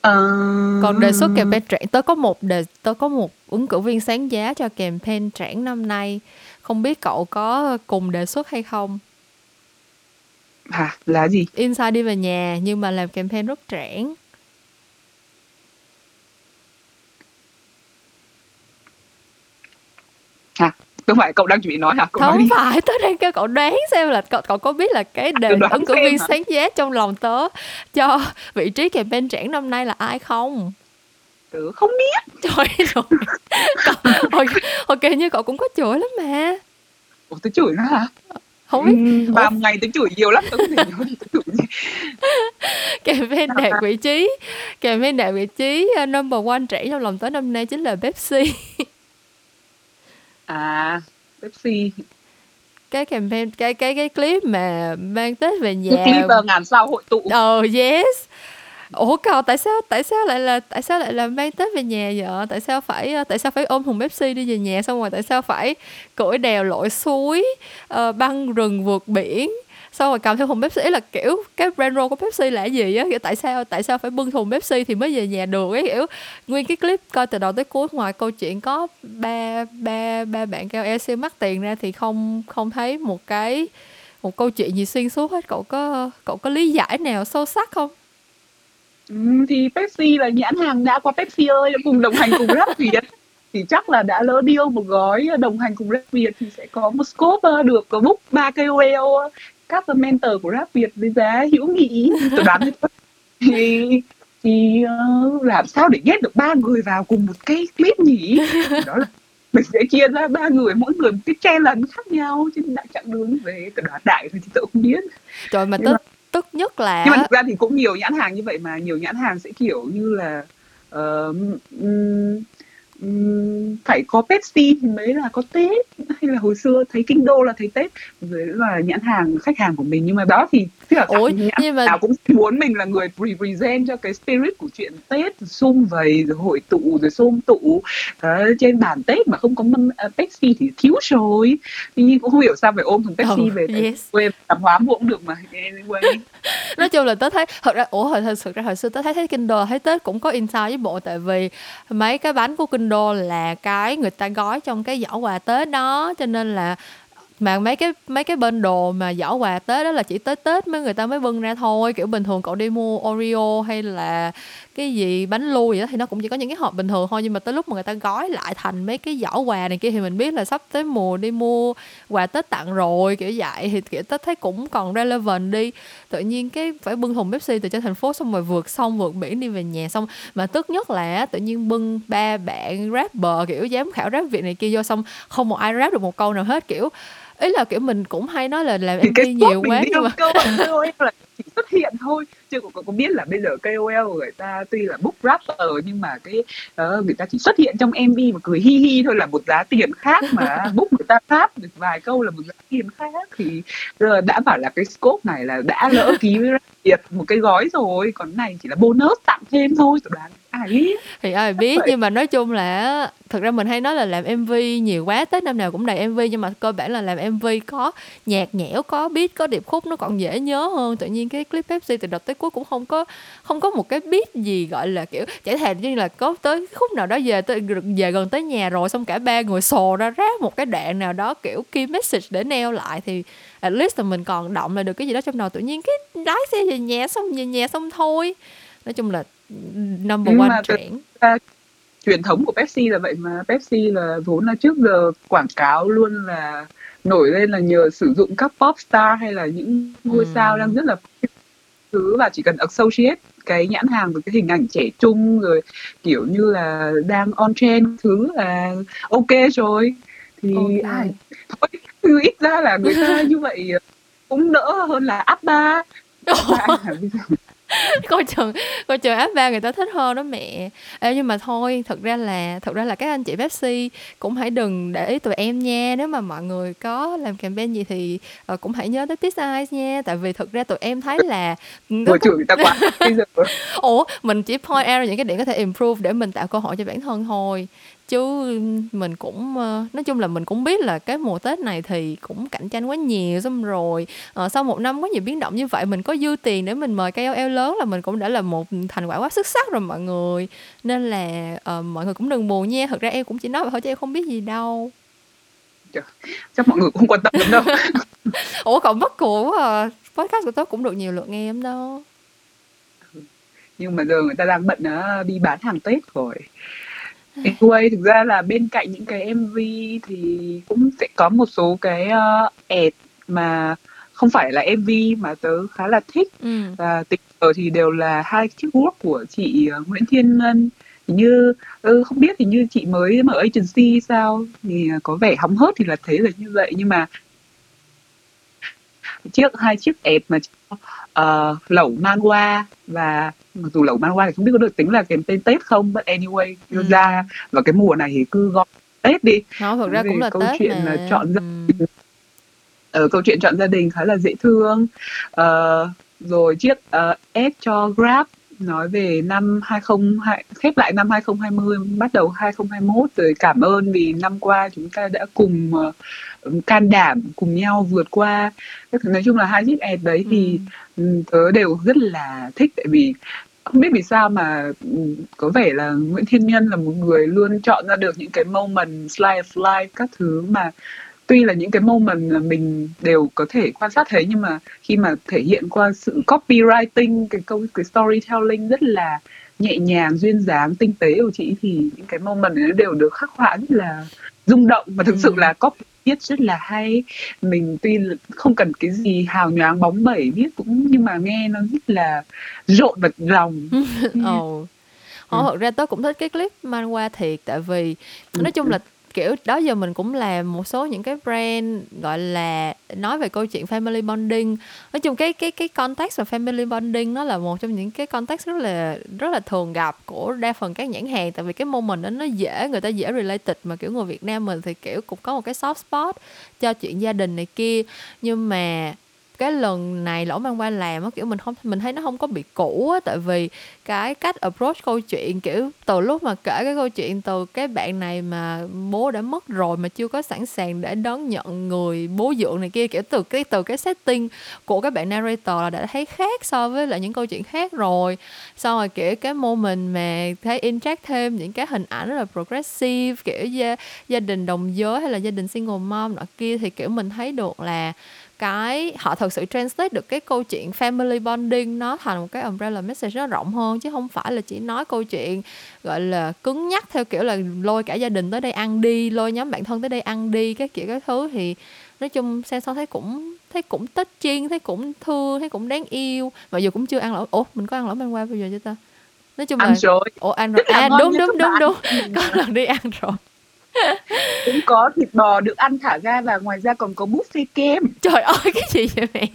Uh... còn đề xuất campaign trảng tớ có một đề tớ có một ứng cử viên sáng giá cho campaign trảng năm nay. Không biết cậu có cùng đề xuất hay không? Hả? Là gì? Inside đi về nhà nhưng mà làm campaign rất trảng. Hả không phải cậu đang chuẩn bị nói hả? Cậu không nói phải tớ đang kêu cậu đoán xem là cậu, cậu có biết là cái đề ứng cử viên sáng giá trong lòng tớ cho vị trí campaign trảng năm nay là ai không? Tớ không biết. Trời rồi cậu, ok, như cậu cũng có chửi lắm mà. Ủa, tớ chửi nó hả? Không biết. Ừ, ba ngày tớ chửi nhiều lắm tớ không thể nhớ chửi gì. Campaign đạt vị trí campaign đạt vị trí number one trẻ trong lòng tớ năm nay chính là Pepsi à. Pepsi. Cái campaign cái cái cái clip mà mang Tết về nhà. Cái clip uh, ngàn sao hội tụ. Ờ oh, yes. Ủa cậu tại sao tại sao lại là tại sao lại là mang tết về nhà vậy? Tại sao phải tại sao phải ôm thùng pepsi đi về nhà xong rồi tại sao phải cưỡi đèo lội suối uh, băng rừng vượt biển xong rồi cầm theo thùng Pepsi là kiểu cái brand role của Pepsi là gì á? Kiểu tại sao tại sao phải bưng thùng Pepsi thì mới về nhà được ấy kiểu. Nguyên cái clip coi từ đầu tới cuối ngoài câu chuyện có ba ba ba bạn kêu EC mắc tiền ra thì không không thấy một cái một câu chuyện gì xuyên suốt hết. Cậu có cậu có lý giải nào sâu sắc không? Ừ, thì Pepsi là nhãn hàng đã qua Pepsi ơi cùng đồng hành cùng Rap Việt. Thì chắc là đã lỡ deal một gói đồng hành cùng Rap Việt thì sẽ có một scope ờ, được có book ba KOL các mentor của rap Việt với giá hữu nghị tôi đoán thì thì uh, làm sao để ghép được ba người vào cùng một cái clip nhỉ? Đó là mình sẽ chia ra ba người mỗi người một cái challenge khác nhau trên đại chặng đường về tôi đoán đại thì tôi không biết. Trời mà tức tức nhất là nhưng mà thực ra thì cũng nhiều nhãn hàng như vậy mà nhiều nhãn hàng sẽ kiểu như là uh, um, phải có Pepsi thì mới là có Tết. Hay là hồi xưa thấy kinh đô là thấy Tết rồi là nhãn hàng, khách hàng của mình. Nhưng mà đó thì tức là Ôi, nhưng mà... nào cũng muốn mình là người represent cho cái spirit của chuyện Tết sum vầy rồi hội tụ rồi xôm tụ uh, trên bàn Tết mà không có mâm uh, Pepsi thì thiếu rồi nhiên cũng không hiểu sao phải ôm thằng Pepsi oh, về yes. quê tạp hóa mua cũng được mà anyway nói chung là tớ thấy thật ra ủa hồi thật ra hồi xưa tớ thấy thấy kinh đô thấy tết cũng có insight với bộ tại vì mấy cái bánh của kinh đô là cái người ta gói trong cái giỏ quà tết đó cho nên là mà mấy cái mấy cái bên đồ mà giỏ quà tết đó là chỉ tới tết mới người ta mới bưng ra thôi. Kiểu bình thường cậu đi mua oreo hay là cái gì, bánh lui gì đó thì nó cũng chỉ có những cái hộp bình thường thôi. Nhưng mà tới lúc mà người ta gói lại thành mấy cái giỏ quà này kia thì mình biết là sắp tới mùa đi mua quà tết tặng rồi, kiểu vậy. Thì, kiểu, tết thấy cũng còn relevant đi. Tự nhiên cái phải bưng thùng Pepsi từ trên thành phố xong rồi vượt sông, vượt biển đi về nhà xong. Mà tức nhất là tự nhiên bưng ba bạn rapper, kiểu, giám khảo rap việc này kia vô xong không một ai rap được một câu nào hết, kiểu ý là kiểu mình cũng hay nói là làm MV nhiều quá nhưng mà câu là chỉ xuất hiện thôi. Chứ cũng có biết là bây giờ KOL người ta tuy là book rapper nhưng mà cái uh, người ta chỉ xuất hiện trong MV mà cười hi hi thôi là một giá tiền khác mà book người ta rap được vài câu là một giá tiền khác. Thì giờ đã bảo là cái scope này là đã lỡ ký với Việt một cái gói rồi. Còn này chỉ là bonus tặng thêm thôi tôi đoán ai biết? Thì ai biết nhưng mà nói chung là thực ra mình hay nói là làm mv nhiều quá tết năm nào cũng đầy mv nhưng mà cơ bản là làm mv có nhạc nhẽo có beat có điệp khúc nó còn dễ nhớ hơn. Tự nhiên cái clip pepsi từ đầu tới cuối cũng không có không có một cái beat gì gọi là kiểu chả thèm như là có tới khúc nào đó về tới về gần tới nhà rồi xong cả ba người sồ ra rap một cái đoạn nào đó kiểu key message để neo lại thì at least là mình còn động lại được cái gì đó trong đầu. Tự nhiên cái lái xe về nhà xong về nhà xong thôi. Nói chung là number one trend truyền thống của Pepsi là vậy mà Pepsi là vốn là trước giờ quảng cáo luôn là nổi lên là nhờ sử dụng các pop star hay là những ngôi ừ. sao đang rất là thứ và chỉ cần associate cái nhãn hàng với cái hình ảnh trẻ trung rồi kiểu như là đang on trend thứ là ok rồi thì okay. ai thôi ít ra là người ta như vậy cũng đỡ hơn là áp ba coi chừng coi chừng áp ba người ta thích hơn đó mẹ. Ê, nhưng mà thôi thật ra là thật ra là các anh chị Pepsi cũng hãy đừng để ý tụi em nha. Nếu mà mọi người có làm campaign gì thì uh, cũng hãy nhớ tới Peace Eyes nha. Tại vì thực ra tụi em thấy là Vừa chửi người ta quá. Ủa mình chỉ point out những cái điểm có thể improve để mình tạo cơ hội cho bản thân thôi chứ mình cũng nói chung là mình cũng biết là cái mùa tết này thì cũng cạnh tranh quá nhiều xong rồi uh, sau một năm có nhiều biến động như vậy mình có dư tiền để mình mời KOL lớn là mình cũng đã là một thành quả quá xuất sắc rồi mọi người. Nên là uh, mọi người cũng đừng buồn nha thật ra em cũng chỉ nói vậy thôi chứ em không biết gì đâu. Chắc mọi người cũng không quan tâm lắm đâu. Ủa còn bất của uh, podcast của tôi cũng được nhiều lượt nghe lắm đâu nhưng mà giờ người ta đang bận uh, đi bán hàng tết rồi Anyway, thực ra là bên cạnh những cái MV thì cũng sẽ có một số cái uh, ad mà không phải là MV mà tớ khá là thích. Ừ. và tình cờ thì đều là hai chiếc work của chị uh, Nguyễn Thiên Ngân. Hình như ừ, không biết thì như chị mới mở agency sao thì có vẻ hóng hớt thì là thấy là như vậy. Nhưng mà chiếc hai chiếc ẹp mà uh, lẩu manhwa và mặc dù lẩu manhwa thì không biết có được tính là cái tên Tết không but anyway ừ. ra và cái mùa này thì cứ gọi Tết đi nó thực ra cũng là câu Tết chuyện mà. là chọn gia ừ. uh, câu chuyện chọn gia đình khá là dễ thương uh, rồi chiếc uh, ad cho Grab nói về năm 2020 khép lại năm 2020 bắt đầu 2021 rồi cảm ơn vì năm qua chúng ta đã cùng uh, can đảm cùng nhau vượt qua nói chung là hai chiếc ad đấy thì ừ. tớ đều rất là thích tại vì không biết vì sao mà có vẻ là Nguyễn Thiên Nhân là một người luôn chọn ra được những cái moment slice of life các thứ mà tuy là những cái moment là mình đều có thể quan sát thấy nhưng mà khi mà thể hiện qua sự copywriting cái câu cái storytelling rất là nhẹ nhàng duyên dáng tinh tế của chị thì những cái moment này đều được khắc họa rất là rung động. Và thực ừ. sự là copy viết rất là hay. Mình tuy không cần cái gì hào nhoáng bóng bẩy viết cũng nhưng mà nghe nó rất là rộn vật lòng. Ồ. Ừ. thật ra tôi cũng thích cái clip manhwa thiệt tại vì nói chung là kiểu, đó giờ mình cũng làm một số những cái brand, gọi là, nói về câu chuyện family bonding. Nói chung cái cái cái context và family bonding nó là một trong những cái context rất là rất là thường gặp của đa phần các nhãn hàng. Tại vì cái moment đó nó dễ, người ta dễ related mà kiểu người Việt Nam mình thì kiểu cũng có một cái soft spot cho chuyện gia đình này kia. Nhưng mà cái lần này lỗ mang qua làm á kiểu mình không mình thấy nó không có bị cũ á tại vì cái cách approach câu chuyện kiểu từ lúc mà kể cái câu chuyện từ cái bạn này mà bố đã mất rồi mà chưa có sẵn sàng để đón nhận người bố dượng này kia kiểu từ cái từ cái setting của các bạn narrator là đã thấy khác so với lại những câu chuyện khác rồi. Xong rồi kiểu cái moment mà thấy interact thêm những cái hình ảnh rất là progressive kiểu gia, gia đình đồng giới hay là gia đình single mom nọ kia thì kiểu mình thấy được là cái họ thực sự translate được cái câu chuyện family bonding nó thành một cái umbrella message nó rộng hơn chứ không phải là chỉ nói câu chuyện gọi là cứng nhắc theo kiểu là lôi cả gia đình tới đây ăn đi lôi nhóm bạn thân tới đây ăn đi các kiểu các thứ. Thì nói chung xem xong thấy cũng thấy cũng tết chiên thấy cũng thương thấy cũng đáng yêu. Mà dù cũng chưa ăn lẩu. Ủa mình có ăn lẩu mang qua bao giờ chưa ta? Nói chung ăn là rồi. Ủa ăn rồi. à đúng đúng đúng đúng. có lần đi ăn rồi cũng có thịt bò được ăn thả ra và ngoài ra còn có buffet kem. Trời ơi cái gì vậy mẹ?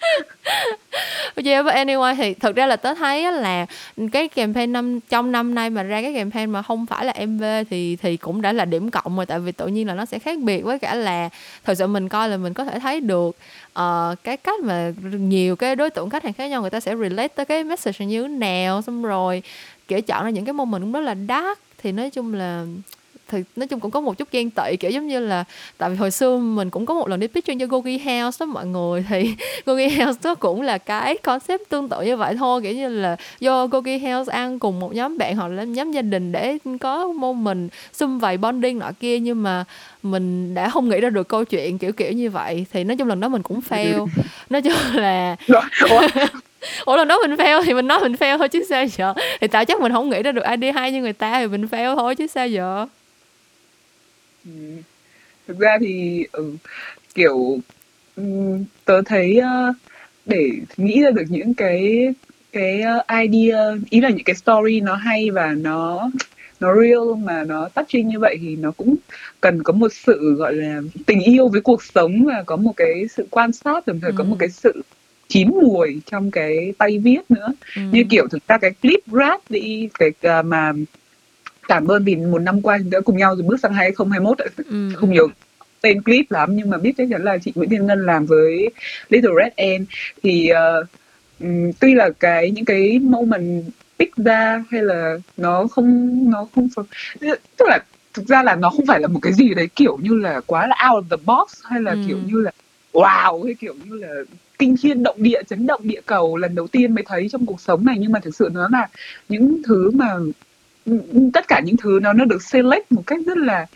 Yeah, but anyway thì thật ra là tớ thấy là cái campaign năm trong năm nay mà ra cái campaign mà không phải là MV thì thì cũng đã là điểm cộng rồi tại vì tự nhiên là nó sẽ khác biệt với cả là thật sự mình coi là mình có thể thấy được uh, cái cách mà nhiều cái đối tượng khách hàng khác nhau người ta sẽ relate tới cái message như thế nào xong rồi kiểu chọn ra những cái moment cũng rất là dark. Thì nói chung là thì nói chung cũng có một chút ghen tị kiểu giống như là tại vì hồi xưa mình cũng có một lần đi pitch cho Gogi House đó mọi người thì Gogi House đó cũng là cái concept tương tự như vậy thôi kiểu như là do Gogi House ăn cùng một nhóm bạn hoặc là nhóm gia đình để có môn mình xung vầy bonding nọ kia nhưng mà mình đã không nghĩ ra được câu chuyện kiểu kiểu như vậy. Thì nói chung lần đó mình cũng fail. Nói chung là ủa lần đó mình fail thì mình nói mình fail thôi chứ sao giờ? Thì tại chắc mình không nghĩ ra được idea hay như người ta thì mình fail thôi chứ sao giờ thực ra thì ừ, kiểu um, tớ thấy để nghĩ ra được những cái cái idea ý là những cái story nó hay và nó nó real mà nó touching như vậy thì nó cũng cần có một sự gọi là tình yêu với cuộc sống và có một cái sự quan sát đồng thời ừ. có một cái sự chín mùi trong cái tay viết nữa ừ. như kiểu thực ra cái clip rap đi cái uh, mà cảm ơn vì một năm qua chúng ta cùng nhau rồi bước sang 2021 ừ. không nhiều tên clip lắm nhưng mà biết chắc chắn là chị Nguyễn Thiên Ngân làm với Little Red Ant thì uh, um, tuy là cái những cái moment pick ra hay là nó không nó không tức là thực ra là nó không phải là một cái gì đấy kiểu như là quá là out of the box hay là ừ. kiểu như là wow hay kiểu như là kinh thiên động địa chấn động địa cầu lần đầu tiên mới thấy trong cuộc sống này nhưng mà thực sự nó là những thứ mà tất cả những thứ nó nó được select một cách rất là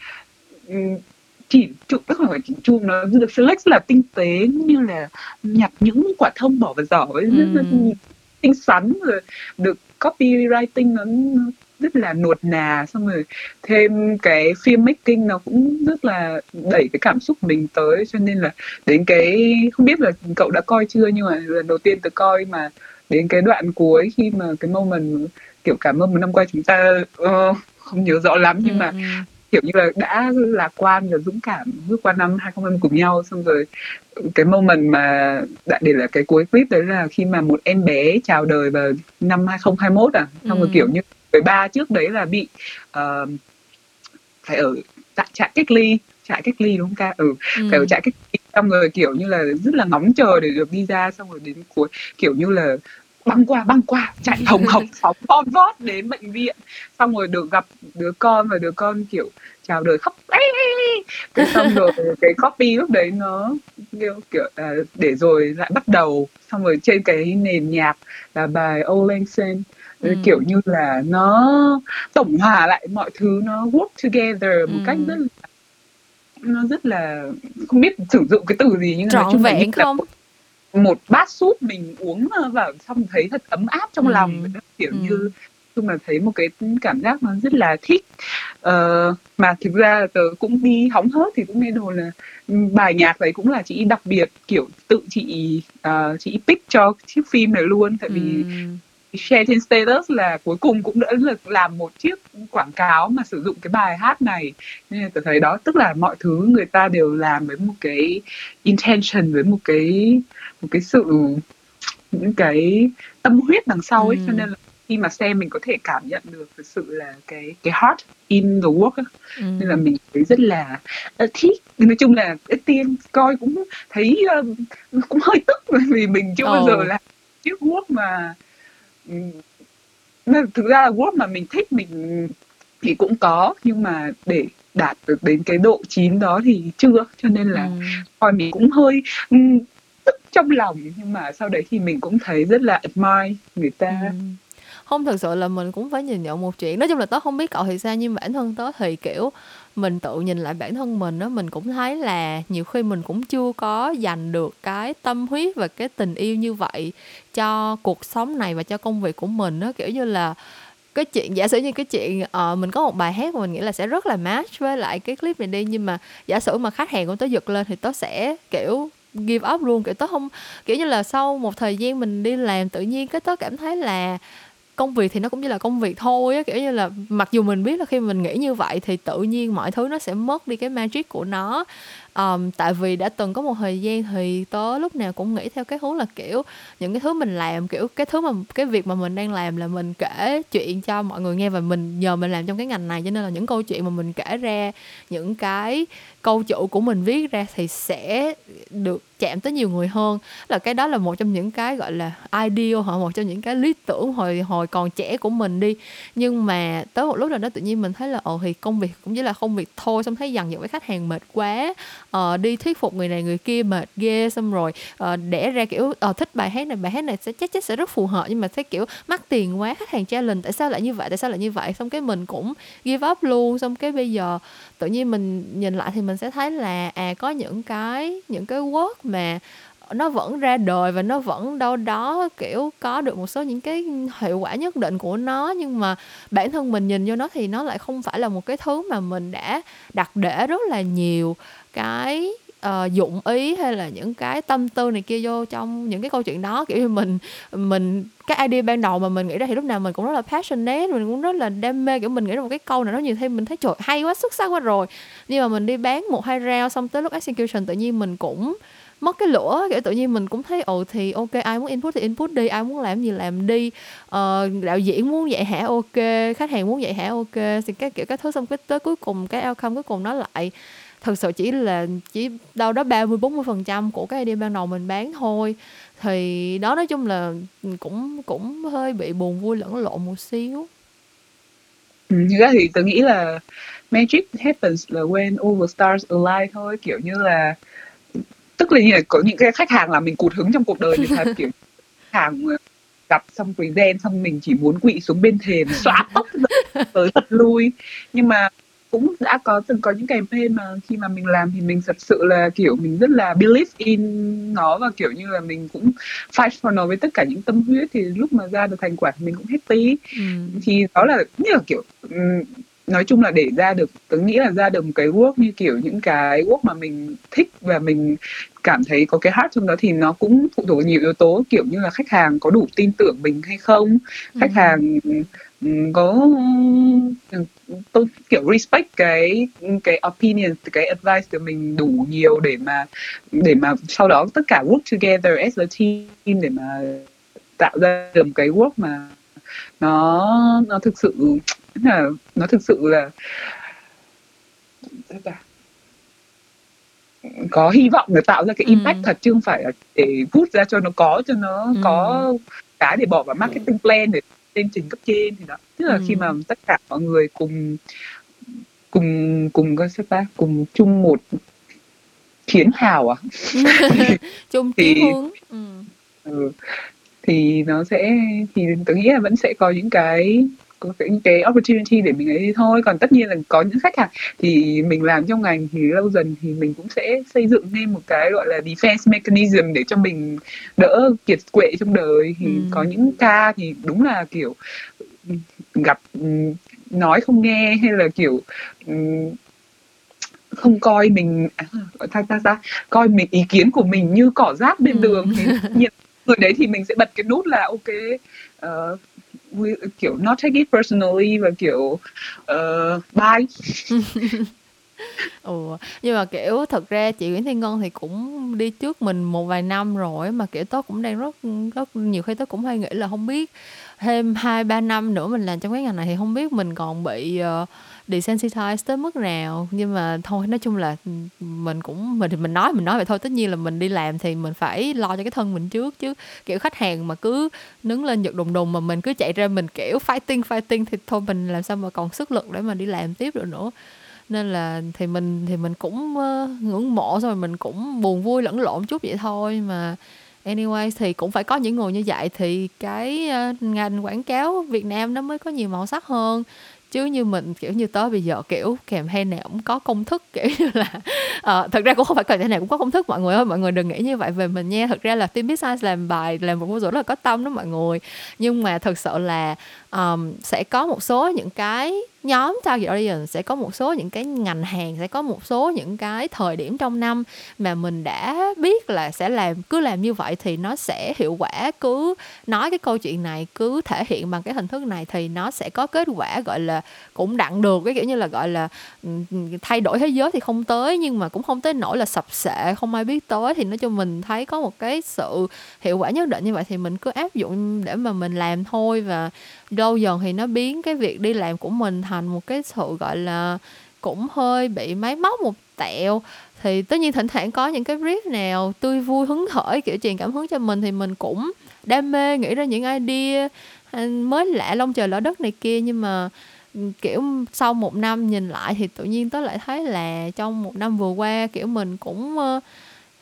chỉ chụp tức là chỉ chụp nó được select rất là tinh tế như là nhặt những quả thông bỏ vào giỏ ấy rất, rất xinh xắn rồi được copywriting nó, nó rất là nuột nà xong rồi thêm cái phim making nó cũng rất là đẩy cái cảm xúc mình tới cho nên là đến cái không biết là cậu đã coi chưa nhưng mà lần đầu tiên tôi coi mà đến cái đoạn cuối khi mà cái moment kiểu cảm ơn một năm qua chúng ta uh, không nhớ rõ lắm nhưng ừ, mà ừ. kiểu như là đã lạc quan và dũng cảm bước qua năm 2020 cùng nhau xong rồi cái moment mà đã để là cái cuối clip đấy là khi mà một em bé chào đời vào năm 2021 à xong ừ. rồi kiểu như người ba trước đấy là bị uh, phải ở tại trại cách ly trại cách ly đúng không ca ừ, ừ. phải ở trại cách ly xong rồi kiểu như là rất là ngóng chờ để được đi ra xong rồi đến cuối kiểu như là băng qua băng qua chạy hồng hộc phóng von vót đến bệnh viện. Xong rồi được gặp đứa con và đứa con kiểu chào đời khóc cái xong rồi cái copy lúc đấy nó kiểu, kiểu à, để rồi lại bắt đầu. Xong rồi trên cái nền nhạc là bài Olensen ừ. kiểu như là nó tổng hòa lại mọi thứ nó work together một ừ. cách rất là nó rất là không biết sử dụng cái từ gì nhưng mà trọn vẹn không một bát súp mình uống vào xong thấy thật ấm áp trong ừ. lòng kiểu ừ. như chung là thấy một cái cảm giác nó rất là thích uh, mà thực ra tớ cũng đi hóng hớt thì cũng nghe đồn là bài nhạc đấy cũng là chị đặc biệt kiểu tự chị uh, chị pick cho chiếc phim này luôn tại vì ừ share trên status là cuối cùng cũng đã được làm một chiếc quảng cáo mà sử dụng cái bài hát này nên là tôi thấy đó tức là mọi thứ người ta đều làm với một cái intention với một cái một cái sự những cái tâm huyết đằng sau ấy ừ. cho nên là khi mà xem mình có thể cảm nhận được thực sự là cái cái heart in the work ấy. Ừ. nên là mình thấy rất là uh, thích nói chung là tiên coi cũng thấy uh, cũng hơi tức vì mình chưa oh. bao giờ làm chiếc work mà thực ra là work mà mình thích mình thì cũng có nhưng mà để đạt được đến cái độ chín đó thì chưa cho nên là ừ. coi mình cũng hơi tức trong lòng nhưng mà sau đấy thì mình cũng thấy rất là admire người ta. Ừ không thực sự là mình cũng phải nhìn nhận một chuyện. Nói chung là tớ không biết cậu thì sao nhưng bản thân tớ thì kiểu mình tự nhìn lại bản thân mình đó mình cũng thấy là nhiều khi mình cũng chưa có dành được cái tâm huyết và cái tình yêu như vậy cho cuộc sống này và cho công việc của mình đó kiểu như là cái chuyện giả sử như cái chuyện uh, mình có một bài hát mà mình nghĩ là sẽ rất là match với lại cái clip này đi nhưng mà giả sử mà khách hàng của tớ giật lên thì tớ sẽ kiểu give up luôn. Kiểu tớ không kiểu như là sau một thời gian mình đi làm tự nhiên cái tớ cảm thấy là công việc thì nó cũng như là công việc thôi á kiểu như là mặc dù mình biết là khi mình nghĩ như vậy thì tự nhiên mọi thứ nó sẽ mất đi cái magic của nó. Um, tại vì đã từng có một thời gian thì tớ lúc nào cũng nghĩ theo cái hướng là kiểu những cái thứ mình làm kiểu cái thứ mà cái việc mà mình đang làm là mình kể chuyện cho mọi người nghe và mình nhờ mình làm trong cái ngành này cho nên là những câu chuyện mà mình kể ra những cái câu chủ của mình viết ra thì sẽ được chạm tới nhiều người hơn. Là cái đó là một trong những cái gọi là ideal hoặc một trong những cái lý tưởng hồi hồi còn trẻ của mình đi. Nhưng mà tới một lúc nào đó tự nhiên mình thấy là ồ thì công việc cũng chỉ là công việc thôi xong thấy dằn dần với khách hàng mệt quá. Ờ, đi thuyết phục người này người kia mệt ghê xong rồi ờ, đẻ ra kiểu ờ, thích bài hát này bài hát này sẽ chắc chắn sẽ rất phù hợp. Nhưng mà thấy kiểu mắc tiền quá khách hàng challenge tại sao lại như vậy? Tại sao lại như vậy? Xong cái mình cũng give up luôn. Xong cái bây giờ tự nhiên mình nhìn lại thì mình sẽ thấy là à có những cái những cái work mà nó vẫn ra đời và nó vẫn đâu đó kiểu có được một số những cái hiệu quả nhất định của nó. Nhưng mà bản thân mình nhìn vô nó thì nó lại không phải là một cái thứ mà mình đã đặt để rất là nhiều cái uh, dụng ý hay là những cái tâm tư này kia vô trong những cái câu chuyện đó. Kiểu như mình mình cái idea ban đầu mà mình nghĩ ra thì lúc nào mình cũng rất là passionate mình cũng rất là đam mê kiểu mình nghĩ ra một cái câu nào đó nhiều thêm mình thấy trời hay quá xuất sắc quá rồi. Nhưng mà mình đi bán một hai rau xong tới lúc execution tự nhiên mình cũng mất cái lửa kiểu tự nhiên mình cũng thấy ồ thì ok ai muốn input thì input đi ai muốn làm gì làm đi. Ờ, đạo diễn muốn dạy hả ok khách hàng muốn dạy hả ok thì cái kiểu cái thứ xong cái tới cuối cùng cái outcome cuối cùng nó lại thực sự chỉ là chỉ đâu đó 30 40 phần trăm của cái idea ban đầu mình bán thôi. Thì đó nói chung là cũng cũng hơi bị buồn vui lẫn lộn một xíu. Ừ, như thế thì tôi nghĩ là magic happens là when all the stars align thôi kiểu như là tức là như là có những cái khách hàng là mình cụt hứng trong cuộc đời thì thật kiểu hàng gặp xong present xong mình chỉ muốn quỵ xuống bên thềm xóa tóc tới thật lui nhưng mà cũng đã có từng có những campaign mà khi mà mình làm thì mình thật sự là kiểu mình rất là believe in nó và kiểu như là mình cũng fight for nó với tất cả những tâm huyết thì lúc mà ra được thành quả thì mình cũng happy ừ. thì đó là như là kiểu nói chung là để ra được tớ nghĩ là ra được một cái work như kiểu những cái work mà mình thích và mình cảm thấy có cái heart trong đó thì nó cũng phụ thuộc nhiều yếu tố kiểu như là khách hàng có đủ tin tưởng mình hay không khách ừ. hàng có tôi kiểu respect cái cái opinion cái advice của mình đủ nhiều để mà để mà sau đó tất cả work together as a team để mà tạo ra được một cái work mà nó nó thực sự là nó thực sự là có hy vọng để tạo ra cái impact ừ. thật chứ không phải là để vút ra cho nó có cho nó ừ. có cái để bỏ vào marketing plan để lên trình cấp trên thì đó tức là ừ. khi mà tất cả mọi người cùng cùng cùng có sao ta cùng chung một chiến hào à chung chí hướng ừ. Thì nó sẽ thì tôi nghĩ là vẫn sẽ có những cái có những cái opportunity để mình ấy thôi còn tất nhiên là có những khách hàng thì mình làm trong ngành thì lâu dần thì mình cũng sẽ xây dựng nên một cái gọi là defense mechanism để cho mình đỡ kiệt quệ trong đời thì ừ. có những ca thì đúng là kiểu gặp nói không nghe hay là kiểu không coi mình à, ta ta ta coi mình ý kiến của mình như cỏ rác bên ừ. đường thì nhiên người đấy thì mình sẽ bật cái nút là ok uh, we, kiểu not take it personally và kiểu uh, bye. Ừ nhưng mà kiểu thật ra chị Nguyễn Thiên Ngân thì cũng đi trước mình một vài năm rồi mà kiểu tớ cũng đang rất rất nhiều khi tớ cũng hay nghĩ là không biết thêm hai ba năm nữa mình làm trong cái ngành này thì không biết mình còn bị uh, desensitize tới mức nào. Nhưng mà thôi nói chung là ừ, mình cũng mình thì mình nói mình nói vậy thôi. Tất nhiên là mình đi làm thì mình phải lo cho cái thân mình trước. Chứ kiểu khách hàng mà cứ nứng lên giật đùng đùng mà mình cứ chạy ra mình kiểu fighting fighting thì thôi mình làm sao mà còn sức lực để mà đi làm tiếp được nữa. Nên là thì mình thì mình cũng uh, ngưỡng mộ rồi mình cũng buồn vui lẫn lộn chút vậy thôi. Mà anyway thì cũng phải có những người như vậy thì cái uh, ngành quảng cáo Việt Nam nó mới có nhiều màu sắc hơn chứ như mình kiểu như tới bây giờ kiểu kèm hay nào cũng có công thức kiểu như là uh, thật ra cũng không phải kèm nào cũng có công thức mọi người ơi mọi người đừng nghĩ như vậy về mình nha. Thật ra là team business làm bài làm một môi rất là có tâm đó mọi người. Nhưng mà thật sự là um, sẽ có một số những cái nhóm target audience sẽ có một số những cái ngành hàng, sẽ có một số những cái thời điểm trong năm mà mình đã biết là sẽ làm, cứ làm như vậy thì nó sẽ hiệu quả. Cứ nói cái câu chuyện này, cứ thể hiện bằng cái hình thức này thì nó sẽ có kết quả gọi là cũng đặng được. Cái kiểu như là gọi là thay đổi thế giới thì không tới, nhưng mà cũng không tới nổi là sập sệ, không ai biết tới. Thì nói cho mình thấy có một cái sự hiệu quả nhất định như vậy thì mình cứ áp dụng để mà mình làm thôi và lâu dần thì nó biến cái việc đi làm của mình thành một cái sự gọi là cũng hơi bị máy móc một tẹo. Thì tất nhiên thỉnh thoảng có những cái brief nào tươi vui hứng khởi kiểu truyền cảm hứng cho mình thì mình cũng đam mê nghĩ ra những idea à, mới lạ lông trời lỡ đất này kia. Nhưng mà ừ, kiểu sau một năm nhìn lại thì tự nhiên tớ lại thấy là trong một năm vừa qua kiểu mình cũng uh,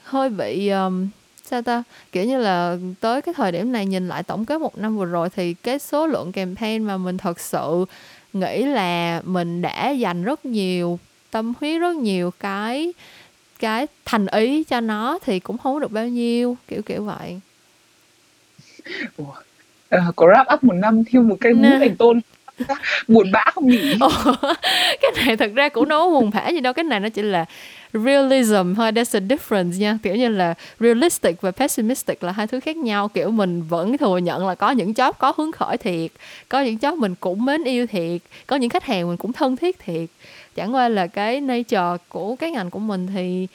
hơi bị um, sao ta? Kiểu như là tới cái thời điểm này nhìn lại tổng kết một năm vừa rồi thì cái số lượng campaign mà mình thật sự nghĩ là mình đã dành rất nhiều tâm huyết rất nhiều cái cái thành ý cho nó thì cũng không được bao nhiêu kiểu kiểu vậy. Ủa, à, có wrap up một năm theo một cái mũ thành tôn buồn bã không nhỉ? Cái này thật ra cũng đâu buồn bã gì đâu cái này nó chỉ là realism thôi there's a difference nha. Kiểu như là realistic và pessimistic là hai thứ khác nhau. Kiểu mình vẫn thừa nhận là có những job có hứng khởi thiệt, có những job mình cũng mến yêu thiệt, có những khách hàng mình cũng thân thiết thiệt. Chẳng qua là cái nature của cái ngành của mình thì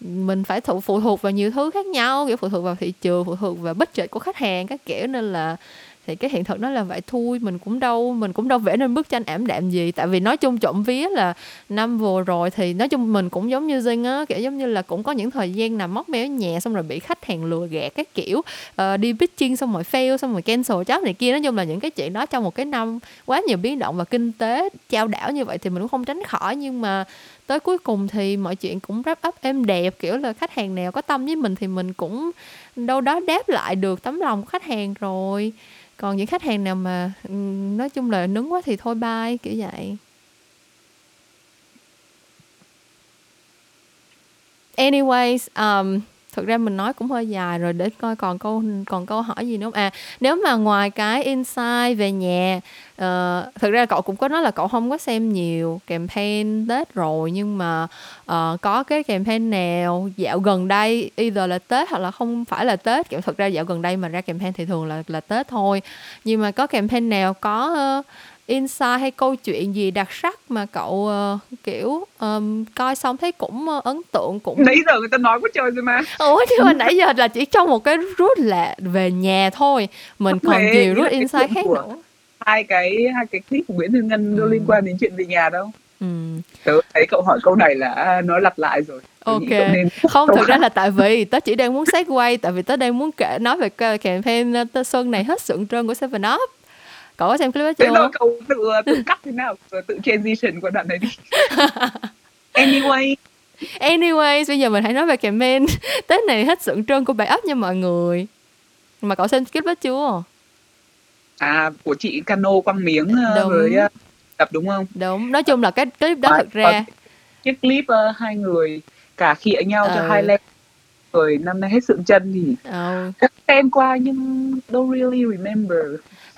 mình phải phụ phụ thuộc vào nhiều thứ khác nhau. Kiểu phụ thuộc vào thị trường, phụ thuộc vào budget của khách hàng các kiểu. Nên là thì cái hiện thực nó là vậy. Thôi mình cũng đâu mình cũng đâu vẽ nên bức tranh ảm đạm gì. Tại vì nói chung trộm vía là năm vừa rồi thì nói chung mình cũng giống như Dinh á kiểu giống như là cũng có những thời gian nằm móc méo nhẹ nhà xong rồi bị khách hàng lừa gạt các kiểu. Uh, đi pitching xong rồi fail xong rồi cancel job này kia. Nói chung là những cái chuyện đó trong một cái năm quá nhiều biến động và kinh tế trao đảo như vậy thì mình cũng không tránh khỏi. Nhưng mà tới cuối cùng thì mọi chuyện cũng wrap up êm đẹp kiểu là khách hàng nào có tâm với mình thì mình cũng đâu đó đáp lại được tấm lòng của khách hàng rồi. Còn những khách hàng nào mà ừ, nói chung là nứng quá thì thôi bye kiểu vậy. Anyways um, thực ra mình nói cũng hơi dài rồi để coi còn câu còn câu hỏi gì nữa không? À nếu mà ngoài cái insight về nhà ờ, uh, thực ra cậu cũng có nói là cậu không có xem nhiều campaign tết rồi nhưng mà uh, có cái campaign nào dạo gần đây either là tết hoặc là không phải là tết kiểu thực ra dạo gần đây mà ra campaign thì thường là là tết thôi. Nhưng mà có campaign nào có uh, insight hay câu chuyện gì đặc sắc mà cậu uh, kiểu um, coi xong thấy cũng uh, ấn tượng cũng nãy giờ người ta nói quá trời rồi mà. Ủa chứ mà nãy giờ là chỉ trong một cái rút là về nhà thôi. Mình còn Mẹ, nhiều rút insight khác nữa. hai cái hai cái clip của Nguyễn Thư Ngân ừ. liên quan đến chuyện về nhà đâu. Ừ. tớ thấy cậu hỏi câu này là à, nó lặp lại rồi. Ok. không thực ra là tại vì tớ chỉ đang muốn quay tại vì tớ đang muốn kể nói về campaign xuân này hết sượng trơn của Seven Up có xem clip đó chưa? Thế cậu tự, tự cắt thế nào, tự transition qua đoạn này đi. anyway. Anyways, bây giờ mình hãy nói về campaign Tết này hết sượng trơn của bài ấp nha mọi người. Mà cậu xem clip đó chưa? À, của chị Cano quăng miếng ờ, đúng. với uh, tập đúng không? Đúng, nói chung là cái clip đó à, thực ra cái clip uh, hai người cả khịa nhau ừ. cho hai level rồi năm nay hết sượng chân thì ừ. xem qua nhưng don't really remember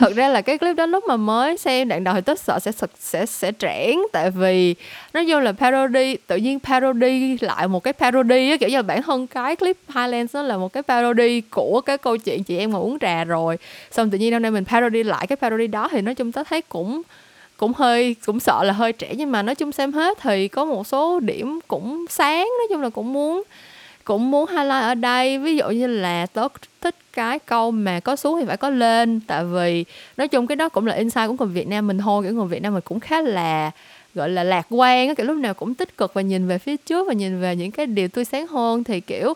thật ra là cái clip đó lúc mà mới xem đoạn đầu thì tất sợ sẽ sẽ sẽ trẻn, tại vì nó vô là parody tự nhiên parody lại một cái parody á kiểu như là bản thân cái clip Highlands nó là một cái parody của cái câu chuyện chị em ngồi uống trà rồi. Xong tự nhiên hôm nay mình parody lại cái parody đó thì nói chung tớ thấy cũng cũng hơi cũng sợ là hơi trẻ nhưng mà nói chung xem hết thì có một số điểm cũng sáng nói chung là cũng muốn cũng muốn highlight ở đây. Ví dụ như là tớ thích cái câu mà có xuống thì phải có lên. Tại vì nói chung cái đó cũng là insight của người Việt Nam mình thôi. Kiểu người Việt Nam mình cũng khá là, gọi là lạc quan á, kiểu lúc nào cũng tích cực và nhìn về phía trước và nhìn về những cái điều tươi sáng hơn. Thì kiểu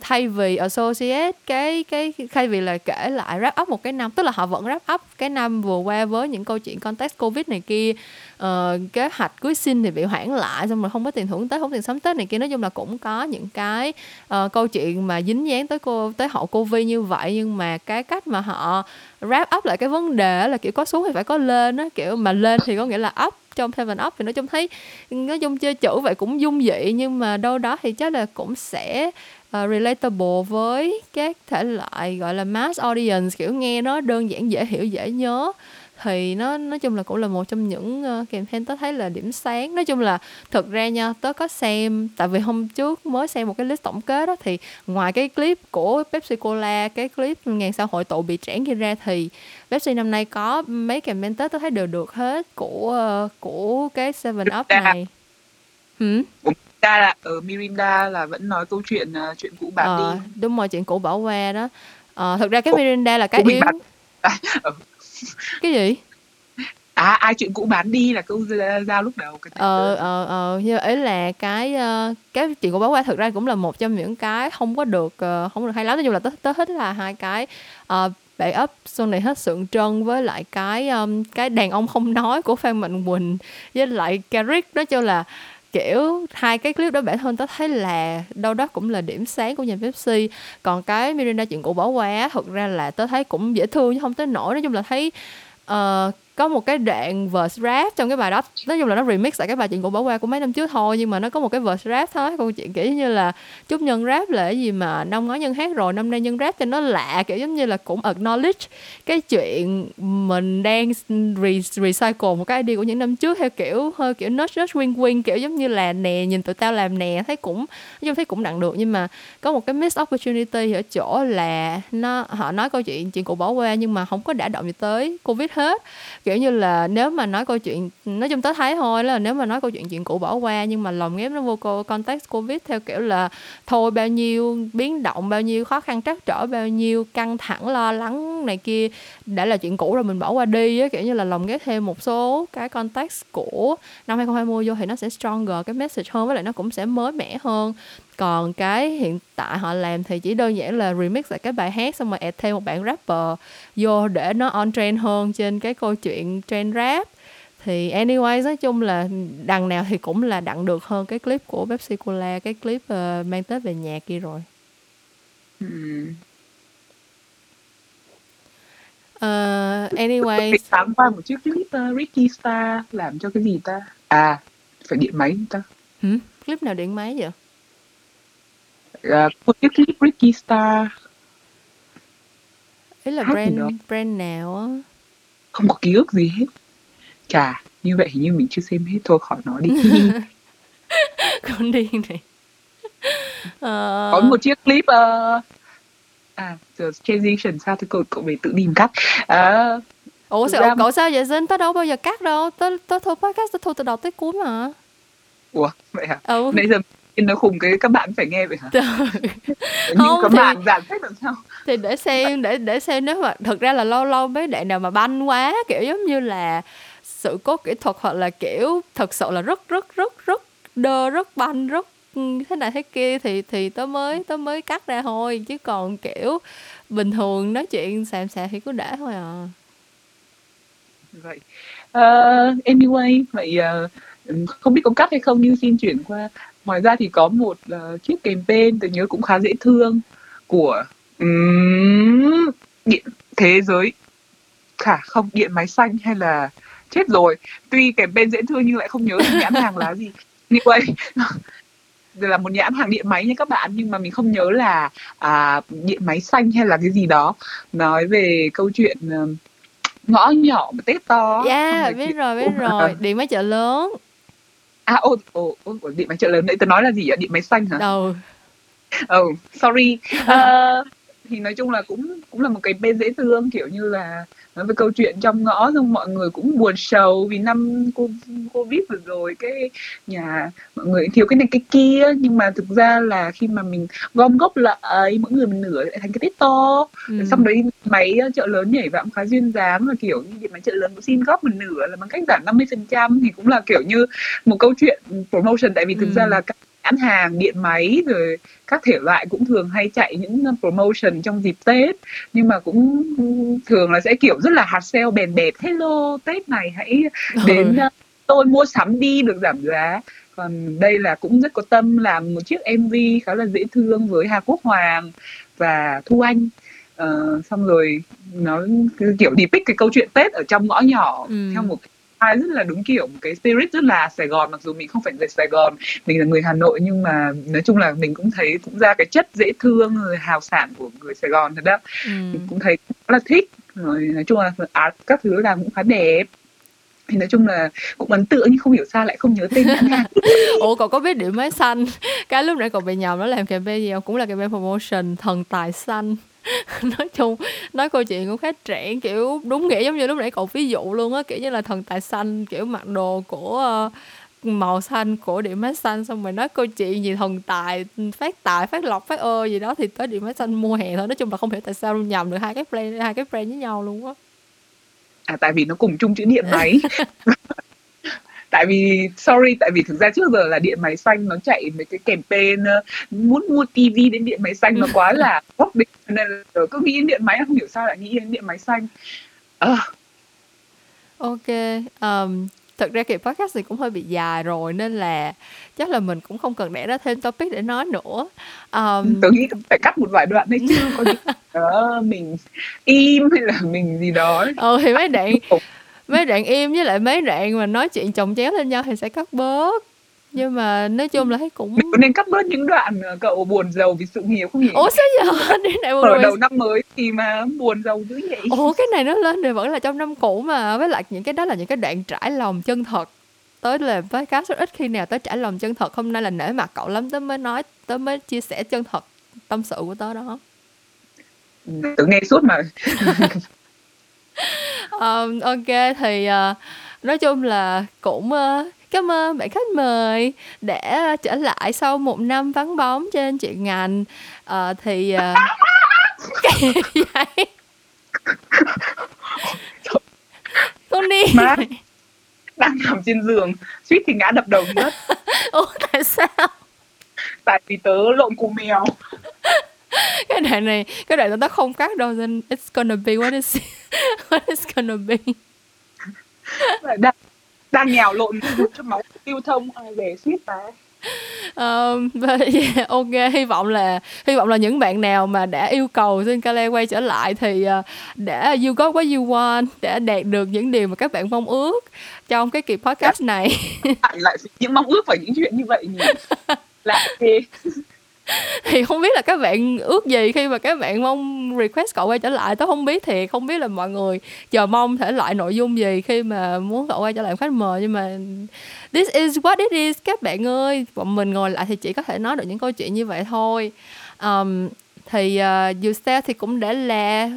thay vì associate cái cái thay vì là kể lại wrap up một cái năm tức là họ vẫn wrap up cái năm vừa qua với những câu chuyện context covid này kia uh, kế hoạch cưới sinh thì bị hoãn lại xong rồi không có tiền thưởng tết không tiền sắm tết này kia. Nói chung là cũng có những cái uh, câu chuyện mà dính dáng tới cô tới hậu covid như vậy nhưng mà cái cách mà họ wrap up lại cái vấn đề là kiểu có xuống thì phải có lên á. Kiểu mà lên thì có nghĩa là up trong Seven Up thì nói chung thấy nói chung chơi chữ vậy cũng dung dị nhưng mà đâu đó thì chắc là cũng sẽ uh, relatable với các thể loại gọi là mass audience kiểu nghe nó đơn giản dễ hiểu dễ nhớ. Thì nó nói chung là cũng là một trong những uh, campaign tớ thấy là điểm sáng. Nói chung là thực ra nha tớ có xem tại vì hôm trước mới xem một cái list tổng kết đó thì ngoài cái clip của Pepsi Cola cái clip ngàn sao hội tụ bị trẽn kia ra thì Pepsi năm nay có mấy campaign tết tớ thấy đều được hết của uh, của cái Seven Up này. Hmm? Mirinda là ở Mirinda là vẫn nói câu chuyện uh, chuyện cũ bán ờ, đi. đúng rồi chuyện cũ bỏ qua đó. Ờ, thực ra cái Mirinda là cái yếu bán... Ừ. cái gì? À ai chuyện cũ bán đi là câu giao lúc đầu cái ờ ờ ờ nhưng ý là cái uh, cái chuyện cũ bán qua thực ra cũng là một trong những cái không có được uh, không được hay lắm. Nói chung là tớ tớ thích là hai cái uh, bệ ấp xuân này hết sượng trân với lại cái um, cái đàn ông không nói của phan mạnh quỳnh với lại Carrick. Nói chung là kiểu hai cái clip đó bản thân tớ thấy là đâu đó cũng là điểm sáng của nhà Pepsi còn cái Miranda chuyện cũ bỏ qua thật ra là tớ thấy cũng dễ thương chứ không tới nổi nói chung là thấy uh, có một cái đoạn verse rap trong cái bài đó. Nói chung là nó remix lại cái bài chuyện cũ bỏ qua của mấy năm trước thôi, nhưng mà nó có một cái verse rap thôi, câu chuyện kiểu như là chúc nhân rap là cái gì mà năm ngoái nhân hát rồi, năm nay nhân rap cho nó lạ, kiểu giống như là cũng acknowledge cái chuyện mình đang re- recycle một cái idea của những năm trước theo kiểu, hơi kiểu nudge nudge win win kiểu giống như là nè, nhìn tụi tao làm nè, thấy cũng, nói chung thấy cũng đặng được. Nhưng mà có một cái miss opportunity ở chỗ là nó, họ nói câu chuyện chuyện cũ bỏ qua nhưng mà không có đả động gì tới covid hết kiểu như là nếu mà nói câu chuyện, nói chung tớ thấy thôi là nếu mà nói câu chuyện chuyện cũ bỏ qua, nhưng mà lồng ghép nó vô context covid theo kiểu là thôi bao nhiêu, biến động bao nhiêu, khó khăn trắc trở bao nhiêu, căng thẳng, lo lắng này kia, đã là chuyện cũ rồi mình bỏ qua đi á. Kiểu như là lồng ghép thêm một số cái context của năm 2020 vô thì nó sẽ stronger, cái message hơn, với lại nó cũng sẽ mới mẻ hơn còn cái hiện tại họ làm thì chỉ đơn giản là remix lại cái bài hát xong rồi add thêm một bạn rapper vô để nó on trend hơn trên cái câu chuyện trend rap. Thì anyways nói chung là đằng nào thì cũng là đặng được hơn cái clip của Pepsi Cola cái clip uh, mang Tết về nhà kia rồi. Uh, anyways. sáng qua một chiếc clip uh, Ricky Star làm cho cái gì ta? À phải điện máy ta? Hmm? clip nào điện máy vậy uh, một chiếc clip Ricky Star. Ý là Hát brand brand nào á? Không có ký ức gì hết. Chà như vậy hình như mình chưa xem hết. Thôi khỏi nói đi. Con điên này. Ờ, có một chiếc clip uh, à giờ transition sao thì cậu cậu về tự tìm cắt à, ủa thực sao ra- cậu sao vậy Zin tớ đâu bao giờ cắt đâu? Tớ tớ thu podcast tớ thu từ đầu tới cuối mà. Ủa vậy hả? Ừ. Nãy giờ nó khùng cái các bạn phải nghe vậy hả? Không, các thì- bạn giản thích làm sao? thì để xem để để xem nếu mà thực ra là lâu lâu mấy đoạn nào mà banh quá kiểu giống như là sự cố kỹ thuật hoặc là kiểu thật sự là rất rất rất rất đơ rất banh rất thế này thế kia thì thì tớ mới tớ mới cắt ra thôi. Chứ còn kiểu bình thường nói chuyện xàm xàm thì cứ để thôi à. Vậy. Ờ, anyway vậy ờ, không biết có cắt hay không nhưng xin chuyển qua ngoài ra thì có một ờ, chiếc campaign tôi nhớ cũng khá dễ thương của ừm, điện thế giới. Khả không điện máy xanh hay là chết rồi. Tuy campaign dễ thương nhưng lại không nhớ nhãn hàng là gì. Anyway đây là một nhãn hàng điện máy nha các bạn nhưng mà mình không nhớ là à, điện máy xanh hay là cái gì đó. Nói về câu chuyện ờ, ngõ nhỏ mà tết to yeah biết rồi biết rồi. Điện máy chợ lớn à ô ô ô ô, điện máy chợ lớn nãy tớ nói là gì ạ? Điện máy xanh hả? Đầu oh sorry. Ờ, thì nói chung là cũng cũng là một cái bên dễ thương kiểu như là nói về câu chuyện trong ngõ xong mọi người cũng buồn sầu vì năm cô covid vừa rồi cái nhà mọi người thiếu cái này cái kia nhưng mà thực ra là khi mà mình gom góp lại mỗi người một nửa lại thành cái tết to ừ. xong đấy máy ờ, chợ lớn nhảy vào cũng khá duyên dáng là kiểu như điện máy chợ lớn cũng xin góp một nửa là bằng cách giảm 50% thì cũng là kiểu như một câu chuyện promotion tại vì thực Ừ. ra là các nhãn hàng điện máy rồi các thể loại cũng thường hay chạy những ờ, promotion trong dịp Tết nhưng mà cũng thường là sẽ kiểu rất là hard sale bèn bệt hello Tết này hãy đến Ừ. ờ, tôi mua sắm đi được giảm giá còn đây là cũng rất có tâm làm một chiếc MV khá là dễ thương với Hà Quốc Hoàng và Thu Anh Ờ, xong rồi nó cứ kiểu depict cái câu chuyện Tết ở trong ngõ nhỏ Ừ. theo một cái rất là đúng kiểu một cái spirit rất là Sài Gòn mặc dù mình không phải người Sài Gòn mình là người Hà Nội nhưng mà nói chung là mình cũng thấy cũng ra cái chất dễ thương rồi hào sảng của người Sài Gòn thật đó. Ừ. mình cũng thấy rất là thích rồi nói chung là art các thứ làm cũng khá đẹp. Thì nói chung là cũng ấn tượng nhưng không hiểu sao lại không nhớ tên Ủa cậu có biết điểm máy xanh? Cái lúc nãy cậu bị nhầm nó làm campaign gì không? Cũng là campaign promotion Thần tài xanh Nói chung Nói câu chuyện cũng khá trẻ Kiểu đúng nghĩa giống như lúc nãy cậu ví dụ luôn á Kiểu như là thần tài xanh Kiểu mặc đồ của ờ, màu xanh của điểm máy xanh xong rồi nói câu chuyện gì thần tài phát tài phát lộc phát ơ gì đó thì tới điểm máy xanh mua hè thôi. Nói chung là không hiểu tại sao nhầm được hai cái brand hai cái brand với nhau luôn á. À tại vì nó cùng chung chữ điện máy tại vì sorry tại vì thực ra trước giờ là điện máy xanh nó chạy mấy cái campaign ờ, muốn mua tivi đến điện máy xanh nó quá là gốc định nên là cứ nghĩ đến điện máy không hiểu sao lại nghĩ đến điện máy xanh. Ờ, Ok, um, thực ra kỳ podcast này cũng hơi bị dài rồi nên là chắc là mình cũng không cần để ra thêm topic để nói nữa. Um, tớ nghĩ phải cắt một vài đoạn đấy chứ có những đó mình im hay là mình gì đó. Ừ thì mấy đoạn mấy đoạn im với lại mấy đoạn mà nói chuyện chồng chéo lên nhau thì sẽ cắt bớt. Nhưng mà nói chung là thấy cũng mình có nên cắt bớt những đoạn cậu buồn giàu vì sự nghiệp không nhỉ? Ủa sao giờ? Đến này ở rồi đầu năm mới thì mà buồn giàu dữ vậy? Ủa cái này nó lên thì vẫn là trong năm cũ mà. Với lại những cái đó là những cái đoạn trải lòng chân thật. Tới làm podcast rất ít khi nào tới trải lòng chân thật Hôm nay là nể mặt cậu lắm Tớ mới nói Tớ mới chia sẻ chân thật tâm sự của tớ đó. Tớ nghe suốt mà um, Ok thì uh, nói chung là cũng uh, cảm ơn bạn khách mời Đã trở lại sau một năm vắng bóng trên chuyện ngành. Uh, Thì uh, cái gì vậy? Con đi. Má. đang nằm trên giường suýt thì ngã đập đầu đất Ủa tại sao? Tại vì tớ lộn cù mèo. Cái đoạn này cái đoạn đó không cắt đâu nên it's gonna be what is what is gonna be. Đang đang nhào lộn cho máu lưu thông ai về suýt mà um, và yeah, ok hy vọng là hy vọng là những bạn nào mà đã yêu cầu xin Kale quay trở lại thì uh, đã you got what you want đã đạt được những điều mà các bạn mong ước trong cái kỳ podcast này. Lại lại những mong ước và những chuyện như vậy nhỉ? Lại thế thì không biết là các bạn ước gì khi mà các bạn mong request cậu quay trở lại tôi không biết thì không biết là mọi người chờ mong thể loại nội dung gì khi mà muốn cậu quay trở lại khách mời. Nhưng mà this is what it is các bạn ơi bọn mình ngồi lại thì chỉ có thể nói được những câu chuyện như vậy thôi. Um, thì uh, dù sao thì cũng đã là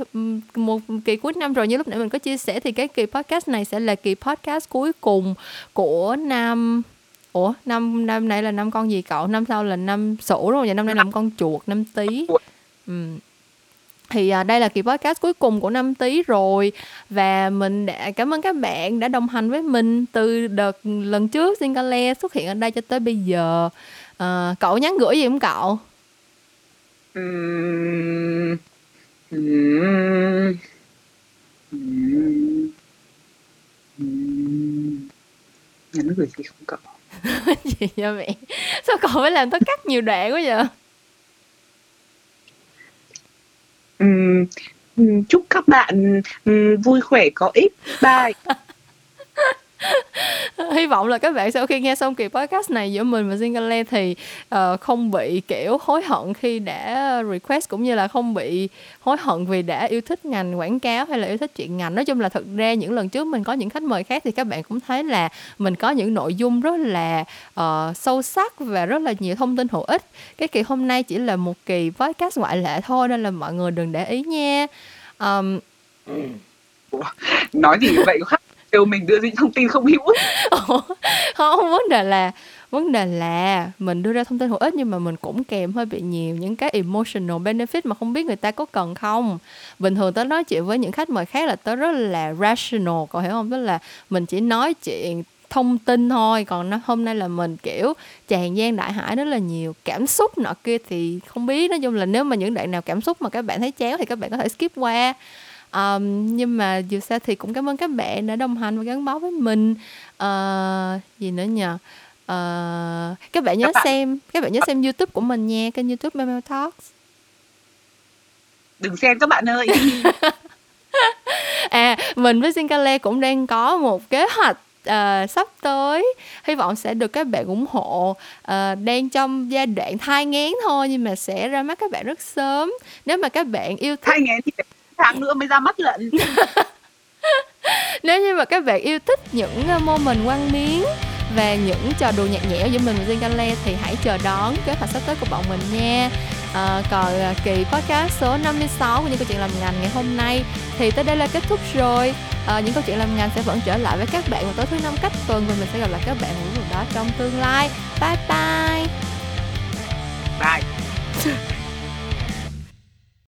một kỳ cuối năm rồi như lúc nãy mình có chia sẻ thì cái kỳ podcast này sẽ là kỳ podcast cuối cùng của năm ủa năm năm này là năm con gì cậu năm sau là năm sửu rồi và năm nay là năm con chuột năm tý ừ. thì à, đây là kỳ podcast cuối cùng của năm tý rồi và mình đã cảm ơn các bạn đã đồng hành với mình từ đợt lần trước Singale xuất hiện ở đây cho tới bây giờ à, cậu nhắn gửi gì không cậu. Ừm. Ừm. Nhắn gửi gì không cậu? gì vậy mẹ? Sao cậu phải làm tôi cắt nhiều đoạn quá vậy? Ừm, chúc các bạn vui khỏe có ích. Bye hy vọng là các bạn sau khi nghe xong kỳ podcast này giữa mình và Zingale thì uh, không bị kiểu hối hận khi đã request cũng như là không bị hối hận vì đã yêu thích ngành quảng cáo hay là yêu thích chuyện ngành. Nói chung là thực ra những lần trước mình có những khách mời khác thì các bạn cũng thấy là mình có những nội dung rất là uh, sâu sắc và rất là nhiều thông tin hữu ích. Cái kỳ hôm nay chỉ là một kỳ podcast ngoại lệ thôi nên là mọi người đừng để ý nha. Um, nói gì vậy? Khách kêu mình đưa những thông tin không hữu ích. Không, vấn đề là, vấn đề là mình đưa ra thông tin hữu ích nhưng mà mình cũng kèm hơi bị nhiều những cái emotional benefit mà không biết người ta có cần không. Bình thường tớ nói chuyện với những khách mời khác là tớ rất là rational, cậu hiểu không? Tức là mình chỉ nói chuyện thông tin thôi, còn nó, hôm nay là mình, kiểu, tràn gian đại hải rất là nhiều, cảm xúc nọ kia thì không biết. Nói chung là nếu mà những đoạn nào cảm xúc mà các bạn thấy chéo thì các bạn có thể skip qua um, nhưng mà dù sao thì cũng cảm ơn các bạn đã đồng hành và gắn bó với mình. Uh, gì nữa nhờ? Uh, các bạn nhớ các bạn... xem các bạn nhớ xem youtube của mình nha kênh youtube Memo Talks. Đừng xem các bạn ơi. À mình với Singale cũng đang có một kế hoạch uh, sắp tới. Hy vọng sẽ được các bạn ủng hộ. Uh, đang trong giai đoạn thai ngén thôi nhưng mà sẽ ra mắt các bạn rất sớm. Nếu mà các bạn yêu thích thai ngén thì tháng nữa mới ra mắt lận. Nếu như mà các bạn yêu thích những ờ, moment quăng miếng và những trò đùa nhạt nhẽo giữa mình và Jin Gale thì hãy chờ đón kế hoạch sắp tới của bọn mình nha. À, còn à, kỳ podcast số 56 của những câu chuyện làm ngành ngày hôm nay thì tới đây là kết thúc rồi. À, những câu chuyện làm ngành sẽ vẫn trở lại với các bạn vào tối thứ năm cách tuần và mình sẽ gặp lại các bạn vào đó trong tương lai. Bye bye. Bye